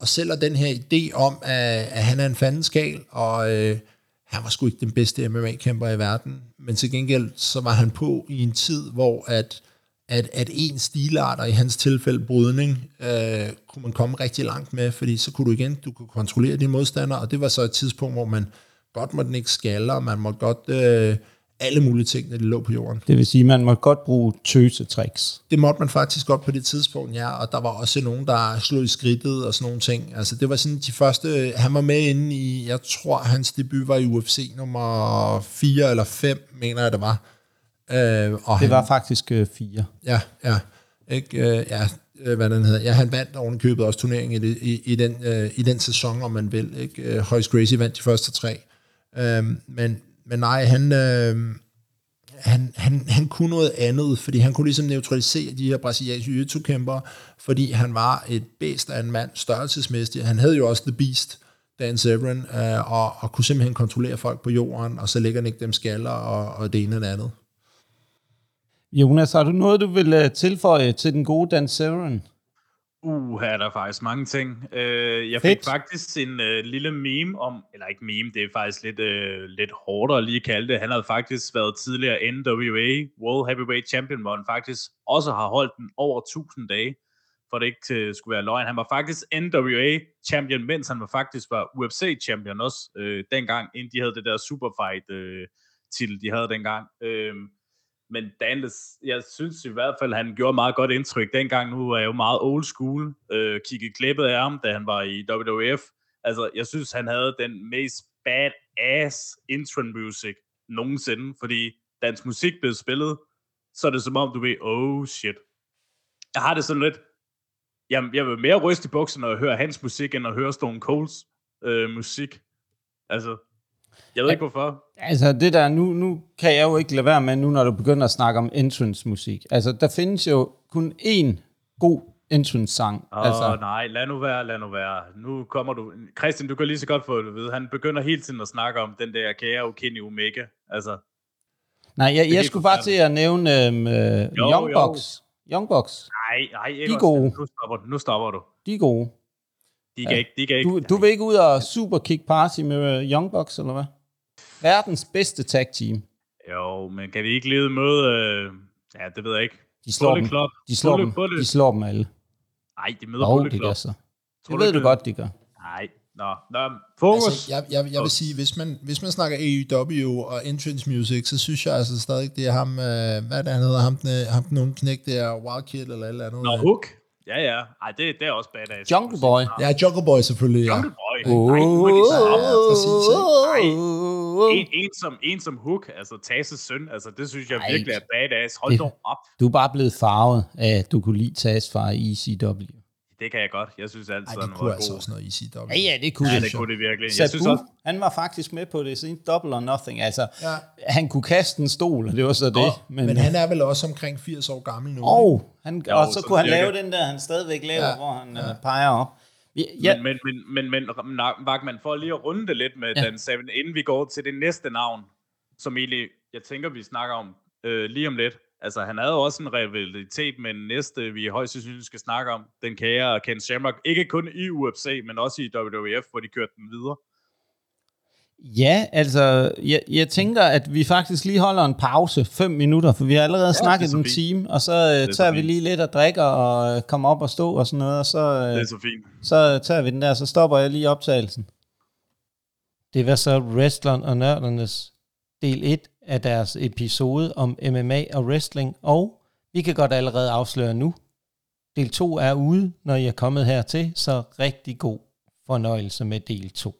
og sælger den her idé om, at, at han er en fandenskal, og øh, han var sgu ikke den bedste MMA-kæmper i verden, men til gengæld så var han på i en tid, hvor at, at, at en stilart, og i hans tilfælde brydning, øh, kunne man komme rigtig langt med, fordi så kunne du igen, du kunne kontrollere dine modstandere, og det var så et tidspunkt, hvor man godt måtte ikke skalle, og man måtte godt... Øh, alle mulige ting, når de lå på jorden. Det vil sige, at man måtte godt bruge tøsetricks. Det måtte man faktisk godt på det tidspunkt, ja, og der var også nogen, der slog i skridtet og sådan nogle ting. Altså det var sådan de første, han var med inde i, jeg tror hans debut var i UFC nummer 4 eller 5, mener jeg det var. Øh, og det han, var faktisk øh, 4. Ja, ja. Ikke, øh, ja, øh, hvad den hedder. Ja, han vandt oven købet også turneringen i, i, i, den, øh, i den sæson, om man vil. Ikke? Øh, Hoyce Gracie vandt de første tre. Øh, men, men nej, han, øh, han, han, han kunne noget andet, fordi han kunne ligesom neutralisere de her brasilianske jiu kæmpere fordi han var et bedst af en mand, størrelsesmæssigt. Han havde jo også The Beast, Dan Severn, øh, og, og kunne simpelthen kontrollere folk på jorden, og så lægger han ikke dem skaller og, og det ene og det andet. Jonas, har du noget, du vil øh, tilføje til den gode Dan Severn? Uh, her er der faktisk mange ting. Uh, jeg Fedt. fik faktisk en uh, lille meme om, eller ikke meme, det er faktisk lidt, uh, lidt hårdt at lige kalde det. Han havde faktisk været tidligere NWA World Heavyweight Champion, hvor han faktisk også har holdt den over 1000 dage, for det ikke til, skulle være løgn. Han var faktisk NWA Champion, mens han var faktisk var UFC Champion også, uh, dengang, inden de havde det der Superfight uh, titel, de havde dengang. Uh, men Dantes, jeg synes i hvert fald, han gjorde meget godt indtryk dengang. Nu er jeg jo meget old school. Øh, kiggede klippet af ham, da han var i WWF. Altså, jeg synes, han havde den mest badass intro music nogensinde, fordi dansk musik blev spillet, så er det som om, du ved, oh shit. Jeg har det sådan lidt, jamen, jeg vil mere ryste i bukserne og høre hans musik, end at høre Stone Colds øh, musik. Altså, jeg ved ikke hvorfor. Altså det der, nu, nu kan jeg jo ikke lade være med, nu når du begynder at snakke om entrance-musik. Altså der findes jo kun én god entrance-sang. Åh altså. nej, lad nu være, lad nu være. Nu kommer du... Christian, du kan lige så godt få det ved. Han begynder hele tiden at snakke om den der kære Kenny Omega. Altså, Nej, jeg, jeg skulle bare til at nævne uh, jo, Young. Bucks. Young Bucks. Nej, nej, ikke De er gode. Nu stopper, nu stopper du. De er gode. De kan ja. ikke, de kan ikke. Du, du vil ikke ud og super kick party med uh, Young Bucks, eller hvad? Verdens bedste tag team. Jo, men kan vi ikke lede med... Øh, ja, det ved jeg ikke. De slår dem. Club. De slår dem. De slår dem alle. Nej, de møder Bullet Club. så. Det ved du godt, de gør. Nej, Nå, nå, fokus. Altså, jeg, jeg, jeg vil sige, hvis man, hvis man snakker AEW og entrance music, så synes jeg altså stadig, det er ham, øh, hvad er det, han hedder, ham den, ham den unge knæk der, Wildkid eller eller andet. Nå, Hook. Ja, ja. Ej, det, det er også badass. Jungle Boy. Ja, Jungle Boy selvfølgelig, ja. Jungle Boy. Oh, Nej, nu er de en, en, som, en som Hook, altså Tasses søn, altså det synes jeg Ej, virkelig er badass. Hold det, op. Du er bare blevet farvet af, at du kunne lide Tas fra ECW. Det kan jeg godt. Jeg synes altid, Ej, det kunne altså også noget ECW. Ja, ja, det kunne ja, det. det kunne det virkelig. Jeg synes også... han var faktisk med på det siden Double or Nothing. Altså, ja. han kunne kaste en stol, og det var så det. Oh, men, men han er vel også omkring 80 år gammel nu. Oh, han, jo, og så, så kunne han lave den der, han stadigvæk laver, ja. hvor han ja. uh, peger op. Ja. Men, men, men, men, men Wagman, for lige at runde det lidt med ja. Dan Seven, inden vi går til det næste navn, som egentlig, jeg tænker, vi snakker om øh, lige om lidt. Altså, han havde også en rivalitet med den næste, vi højst sandsynligt skal snakke om, den kære Ken Shamrock. Ikke kun i UFC, men også i WWF, hvor de kørte den videre. Ja, altså, jeg, jeg tænker, at vi faktisk lige holder en pause, fem minutter, for vi har allerede ja, snakket en time, og så uh, tager vi lige lidt og drikker og uh, kommer op og stå og sådan noget, og så, uh, det er så fint. så tager vi den der, så stopper jeg lige optagelsen. Det var så Wrestleren og Nørdernes del 1 af deres episode om MMA og wrestling, og vi kan godt allerede afsløre nu, del 2 er ude, når I er kommet hertil, så rigtig god fornøjelse med del 2.